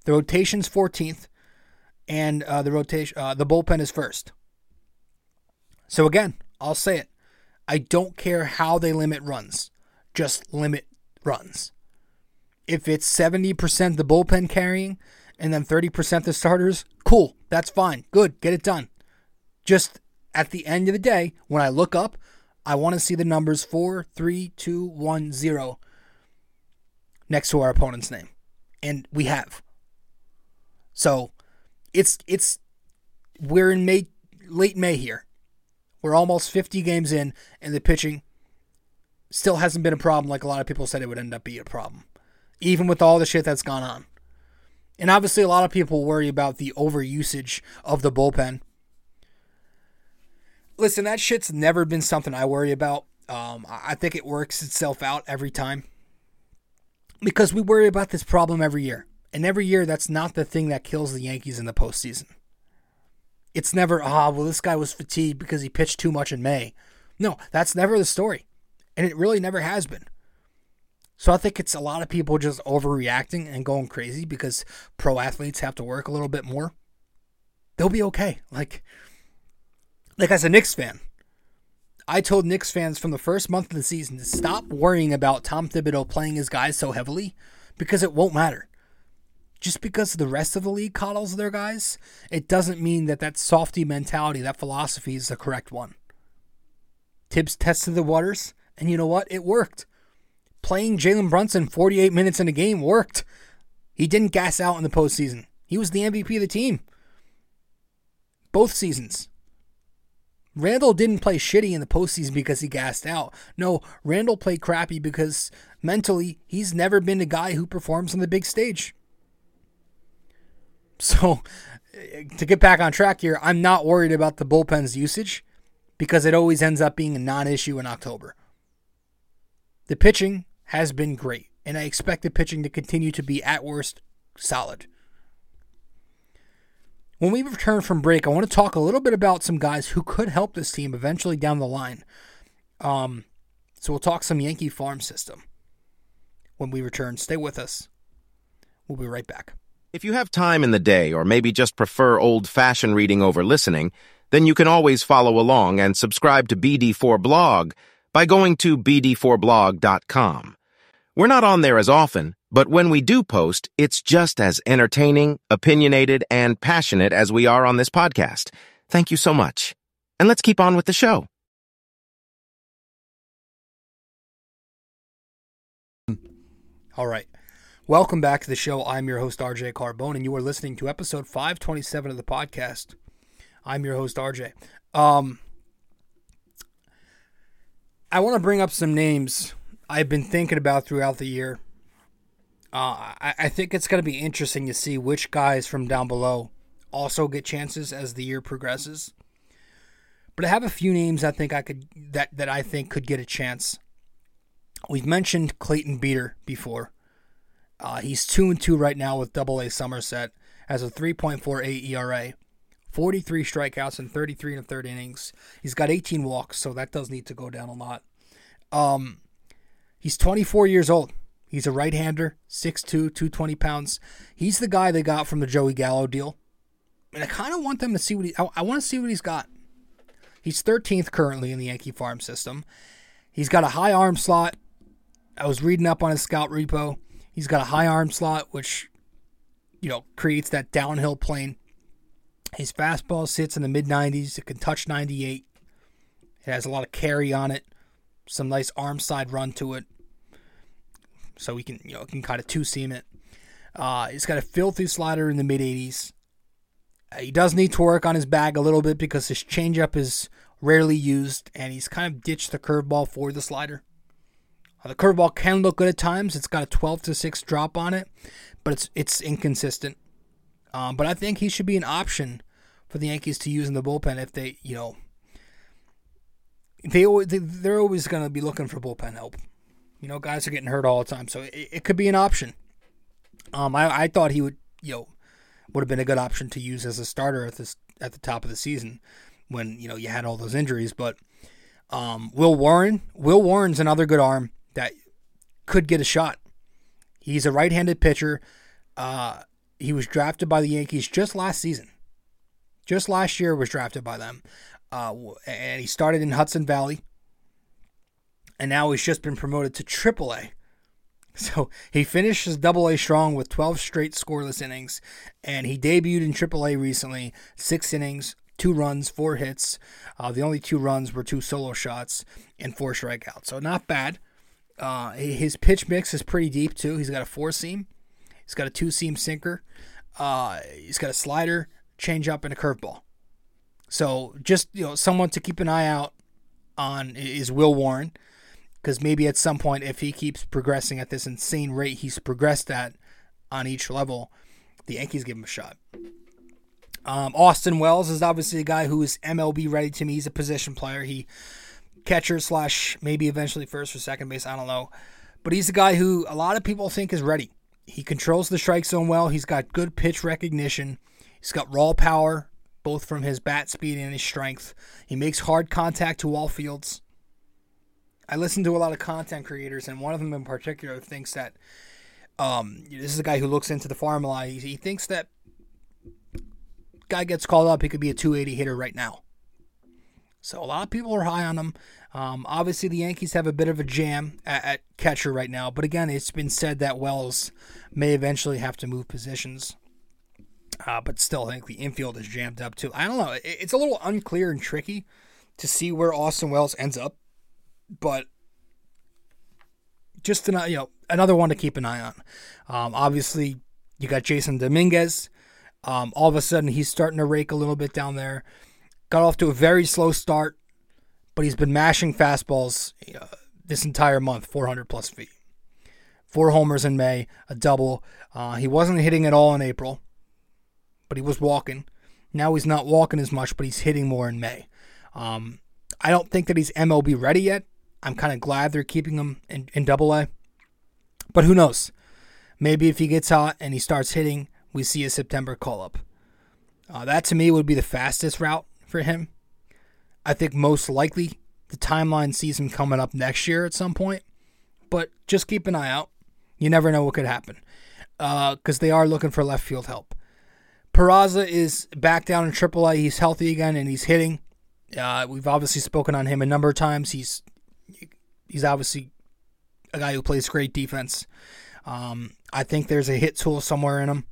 Speaker 1: The rotation's 14th, and uh, the rotation, uh, the bullpen is first. So again, I'll say it. I don't care how they limit runs, just limit runs. If it's 70% the bullpen carrying and then 30% the starters, cool. That's fine. Good. Get it done. Just at the end of the day, when I look up, I want to see the numbers 4, 3, 2, 1, 0 next to our opponent's name. And we have. So it's it's we're in May late May here. We're almost 50 games in, and the pitching still hasn't been a problem like a lot of people said it would end up being a problem, even with all the shit that's gone on. And obviously, a lot of people worry about the overusage of the bullpen. Listen, that shit's never been something I worry about. Um, I think it works itself out every time because we worry about this problem every year. And every year, that's not the thing that kills the Yankees in the postseason. It's never, ah, well, this guy was fatigued because he pitched too much in May. No, that's never the story. And it really never has been. So I think it's a lot of people just overreacting and going crazy because pro athletes have to work a little bit more. They'll be okay. Like, like as a Knicks fan, I told Knicks fans from the first month of the season to stop worrying about Tom Thibodeau playing his guys so heavily because it won't matter just because the rest of the league coddles their guys, it doesn't mean that that softy mentality, that philosophy is the correct one. Thibs tested the waters, and you know what? It worked. Playing Jalen Brunson 48 minutes in a game worked. He didn't gas out in the postseason. He was the MVP of the team. Both seasons. Randle didn't play shitty in the postseason because he gassed out. No, Randle played crappy because mentally he's never been a guy who performs on the big stage. So, to get back on track here, I'm not worried about the bullpen's usage because it always ends up being a non issue in October. The pitching has been great, and I expect the pitching to continue to be, at worst, solid. When we return from break, I want to talk a little bit about some guys who could help this team eventually down the line. Um, so we'll talk some Yankee farm system when we return. Stay with us. We'll be right back.
Speaker 5: If you have time in the day or maybe just prefer old-fashioned reading over listening, then you can always follow along and subscribe to BD4 Blog. by going to bd4blog.com. We're not on there as often, but when we do post, it's just as entertaining, opinionated, and passionate as we are on this podcast. Thank you so much. And let's keep on with the show.
Speaker 1: All right. Welcome back to the show. I'm your host, RJ Carbone, and you are listening to episode 527 of the podcast. I'm your host, RJ. Um, I want to bring up some names I've been thinking about throughout the year. Uh, I, I think it's going to be interesting to see which guys from down below also get chances as the year progresses. But I have a few names I think I could that that I think could get a chance. We've mentioned Clayton Beeter before. Uh, he's two and two right now with Double A Somerset, has a 3.48 ERA, 43 strikeouts and 33 and a third innings. He's got 18 walks, so that does need to go down a lot. Um, he's 24 years old. He's a right-hander, 6'2", 220 pounds. He's the guy they got from the Joey Gallo deal, and I kind of want them to see what he. I, I want to see what he's got. He's 13th currently in the Yankee farm system. He's got a high arm slot. I was reading up on his scout repo. He's got a high arm slot, which, you know, creates that downhill plane. His fastball sits in the mid 90s. It can touch 98. It has a lot of carry on it. Some nice arm side run to it. So we can, you know, can kind of two seam it. Uh, he's got a filthy slider in the mid 80s. Uh, he does need to work on his bag a little bit because his changeup is rarely used, and he's kind of ditched the curveball for the slider. Uh, the curveball can look good at times. It's got a 12 to 6 drop on it, but it's it's inconsistent. Um, but I think he should be an option for the Yankees to use in the bullpen if they, you know, they, they they're always going to be looking for bullpen help. You know, guys are getting hurt all the time, so it, it could be an option. Um, I, I thought he would, you know, would have been a good option to use as a starter at this at the top of the season when you know you had all those injuries. But um, Will Warren, Will Warren's another good arm that could get a shot. He's a right-handed pitcher. Uh, he was drafted by the Yankees just last season. Just last year was drafted by them, uh, and he started in Hudson Valley, and now he's just been promoted to AAA. So he finished his double A strong with 12 straight scoreless innings, and he debuted in AAA recently. Six innings, two runs, four hits. Uh, the only two runs were two solo shots and four strikeouts. So not bad. Uh, his pitch mix is pretty deep too. He's got a four seam, he's got a two seam sinker, uh, he's got a slider, changeup, and a curveball. So just you know, someone to keep an eye out on is Will Warren because maybe at some point, if he keeps progressing at this insane rate he's progressed at on each level, the Yankees give him a shot. Um, Austin Wells is obviously a guy who is MLB ready to me. He's a position player. He catcher slash maybe eventually first or second base. I don't know, but he's a guy who a lot of people think is ready. He controls the strike zone well. He's got good pitch recognition. He's got raw power, both from his bat speed and his strength. He makes hard contact to all fields. I listen to a lot of content creators, and one of them in particular thinks that um, this is a guy who looks into the farm a lot. He, he thinks that guy gets called up, he could be a 280 hitter right now. So a lot of people are high on him. Um, obviously, the Yankees have a bit of a jam at, at, catcher right now, but again, it's been said that Wells may eventually have to move positions. Uh, but still, I think the infield is jammed up too. I don't know. It's a little unclear and tricky to see where Austin Wells ends up but just to, you know another one to keep an eye on. Um, obviously, you got Jasson Dominguez. Um, all of a sudden, he's starting to rake a little bit down there. Got off to a very slow start, but he's been mashing fastballs uh, this entire month, 400 plus feet. Four homers in May, a double. Uh, he wasn't hitting at all in April, but he was walking. Now he's not walking as much, but he's hitting more in May. Um, I don't think that he's MLB ready yet. I'm kind of glad they're keeping him in, in double A. But who knows? Maybe if he gets hot and he starts hitting, we see a September call up. Uh, that to me would be the fastest route for him. I think most likely the timeline sees him coming up next year at some point. But just keep an eye out. You never know what could happen. Because uh, they are looking for left field help. Peraza is back down in AAA. He's healthy again and he's hitting. Uh, we've obviously spoken on him a number of times. He's He's obviously a guy who plays great defense. Um, I think there's a hit tool somewhere in him.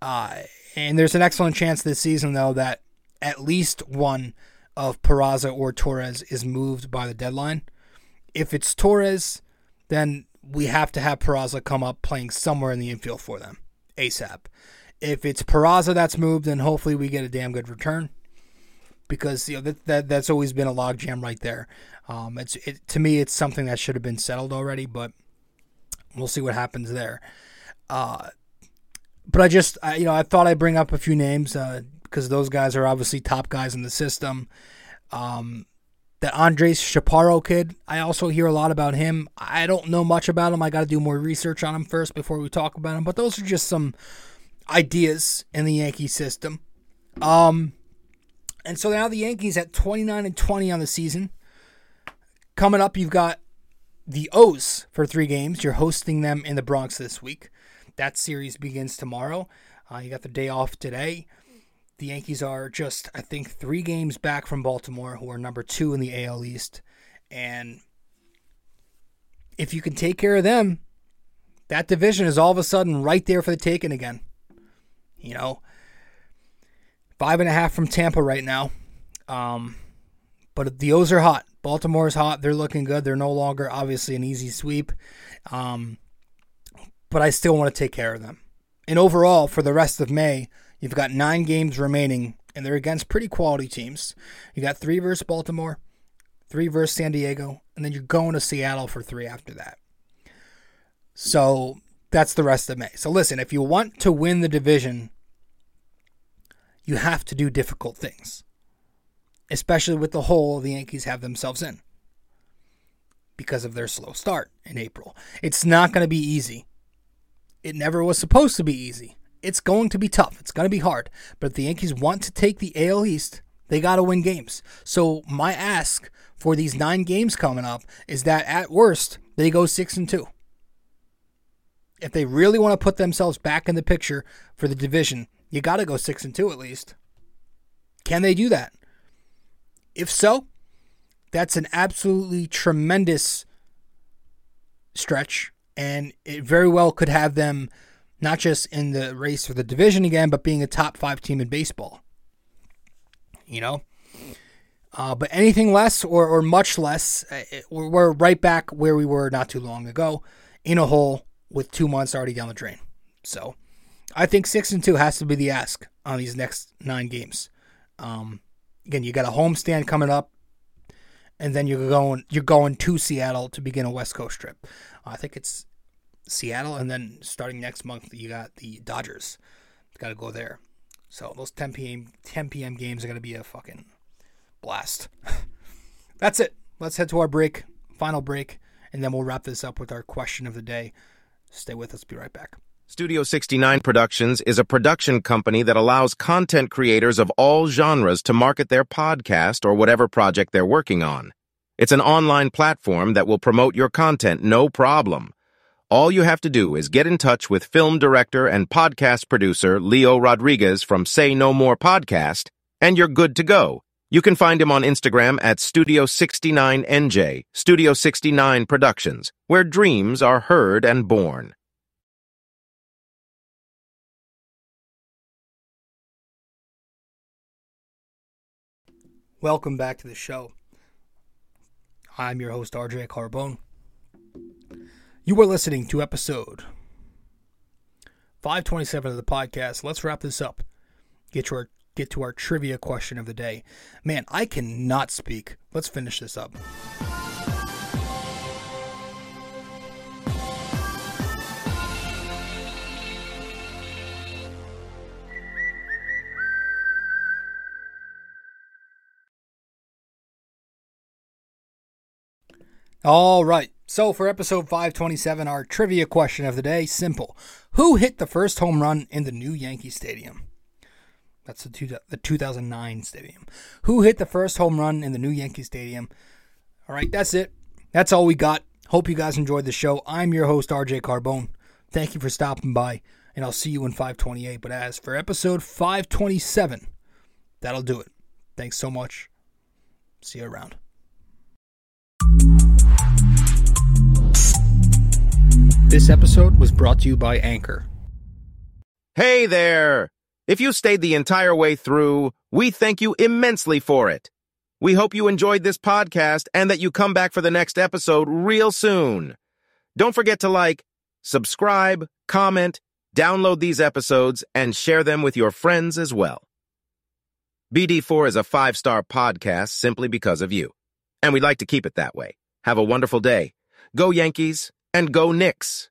Speaker 1: Uh, and there's an excellent chance this season, though, that at least one of Peraza or Torres is moved by the deadline. If it's Torres, then we have to have Peraza come up playing somewhere in the infield for them ASAP. If it's Peraza that's moved, then hopefully we get a damn good return because you know that, that that's always been a logjam right there. Um, it's it, to me, it's something that should have been settled already, but we'll see what happens there. Uh, but I just, I, you know, I thought I'd bring up a few names because uh, those guys are obviously top guys in the system. Um, that Andres Chaparro kid, I also hear a lot about him. I don't know much about him. I got to do more research on him first before we talk about him. But those are just some ideas in the Yankee system. Um, and so now the Yankees at 29 and 20 on the season. Coming up, you've got the O's for three games. You're hosting them in the Bronx this week. That series begins tomorrow. Uh, you got the day off today. The Yankees are just, I think, three games back from Baltimore, who are number two in the AL East. And if you can take care of them, that division is all of a sudden right there for the taking again. You know, five and a half from Tampa right now. Um, but the O's are hot. Baltimore's hot. They're looking good. They're no longer obviously an easy sweep. Um, but I still want to take care of them. And overall, for the rest of May, you've got nine games remaining, and they're against pretty quality teams. You got three versus Baltimore, three versus San Diego, and then you're going to Seattle for three after that. So that's the rest of May. So listen, if you want to win the division, you have to do difficult things, especially with the hole the Yankees have themselves in because of their slow start in April. It's not going to be easy. It never was supposed to be easy. It's going to be tough. It's going to be hard. But if the Yankees want to take the AL East, they got to win games. So my ask for these nine games coming up is that at worst they go six and two. If they really want to put themselves back in the picture for the division, you got to go six and two at least. Can they do that? If so, that's an absolutely tremendous stretch and it very well could have them not just in the race for the division again, but being a top five team in baseball. You know? Uh, but anything less or, or much less, uh, we're right back where we were not too long ago in a hole with two months already down the drain. So I think six and two has to be the ask on these next nine games. Um, again, you got a homestand coming up, and then you're going you're going to Seattle to begin a West Coast trip. I think it's Seattle, and then starting next month, you got the Dodgers. Got to go there. So those 10 p.m. 10 p.m. games are gonna be a fucking blast. That's it. Let's head to our break, final break, and then we'll wrap this up with our question of the day. Stay with us. Be right back.
Speaker 5: Studio 69 Productions is a production company that allows content creators of all genres to market their podcast or whatever project they're working on. It's an online platform that will promote your content no problem. All you have to do is get in touch with film director and podcast producer Leo Rodriguez from Say No More Podcast, and you're good to go. You can find him on Instagram at Studio69NJ, Studio 69 Productions, where dreams are heard and born.
Speaker 1: Welcome back to the show. I'm your host, RJ Carbone. You are listening to episode 527 of the podcast. Let's wrap this up. Get to our get to our trivia question of the day. Man, I cannot speak. Let's finish this up. All right. So for episode 527, our trivia question of the day, simple. Who hit the first home run in the new Yankee Stadium? That's the, two, the 2009 stadium. Who hit the first home run in the new Yankee Stadium? All right, that's it. That's all we got. Hope you guys enjoyed the show. I'm your host, RJ Carbone. Thank you for stopping by, and I'll see you in 528. But as for episode 527, that'll do it. Thanks so much. See you around. This episode was brought to you by Anchor.
Speaker 5: Hey there! If you stayed the entire way through, we thank you immensely for it. We hope you enjoyed this podcast and that you come back for the next episode real soon. Don't forget to like, subscribe, comment, download these episodes, and share them with your friends as well. BD4 is a five-star podcast simply because of you. And we'd like to keep it that way. Have a wonderful day. Go Yankees and go Knicks.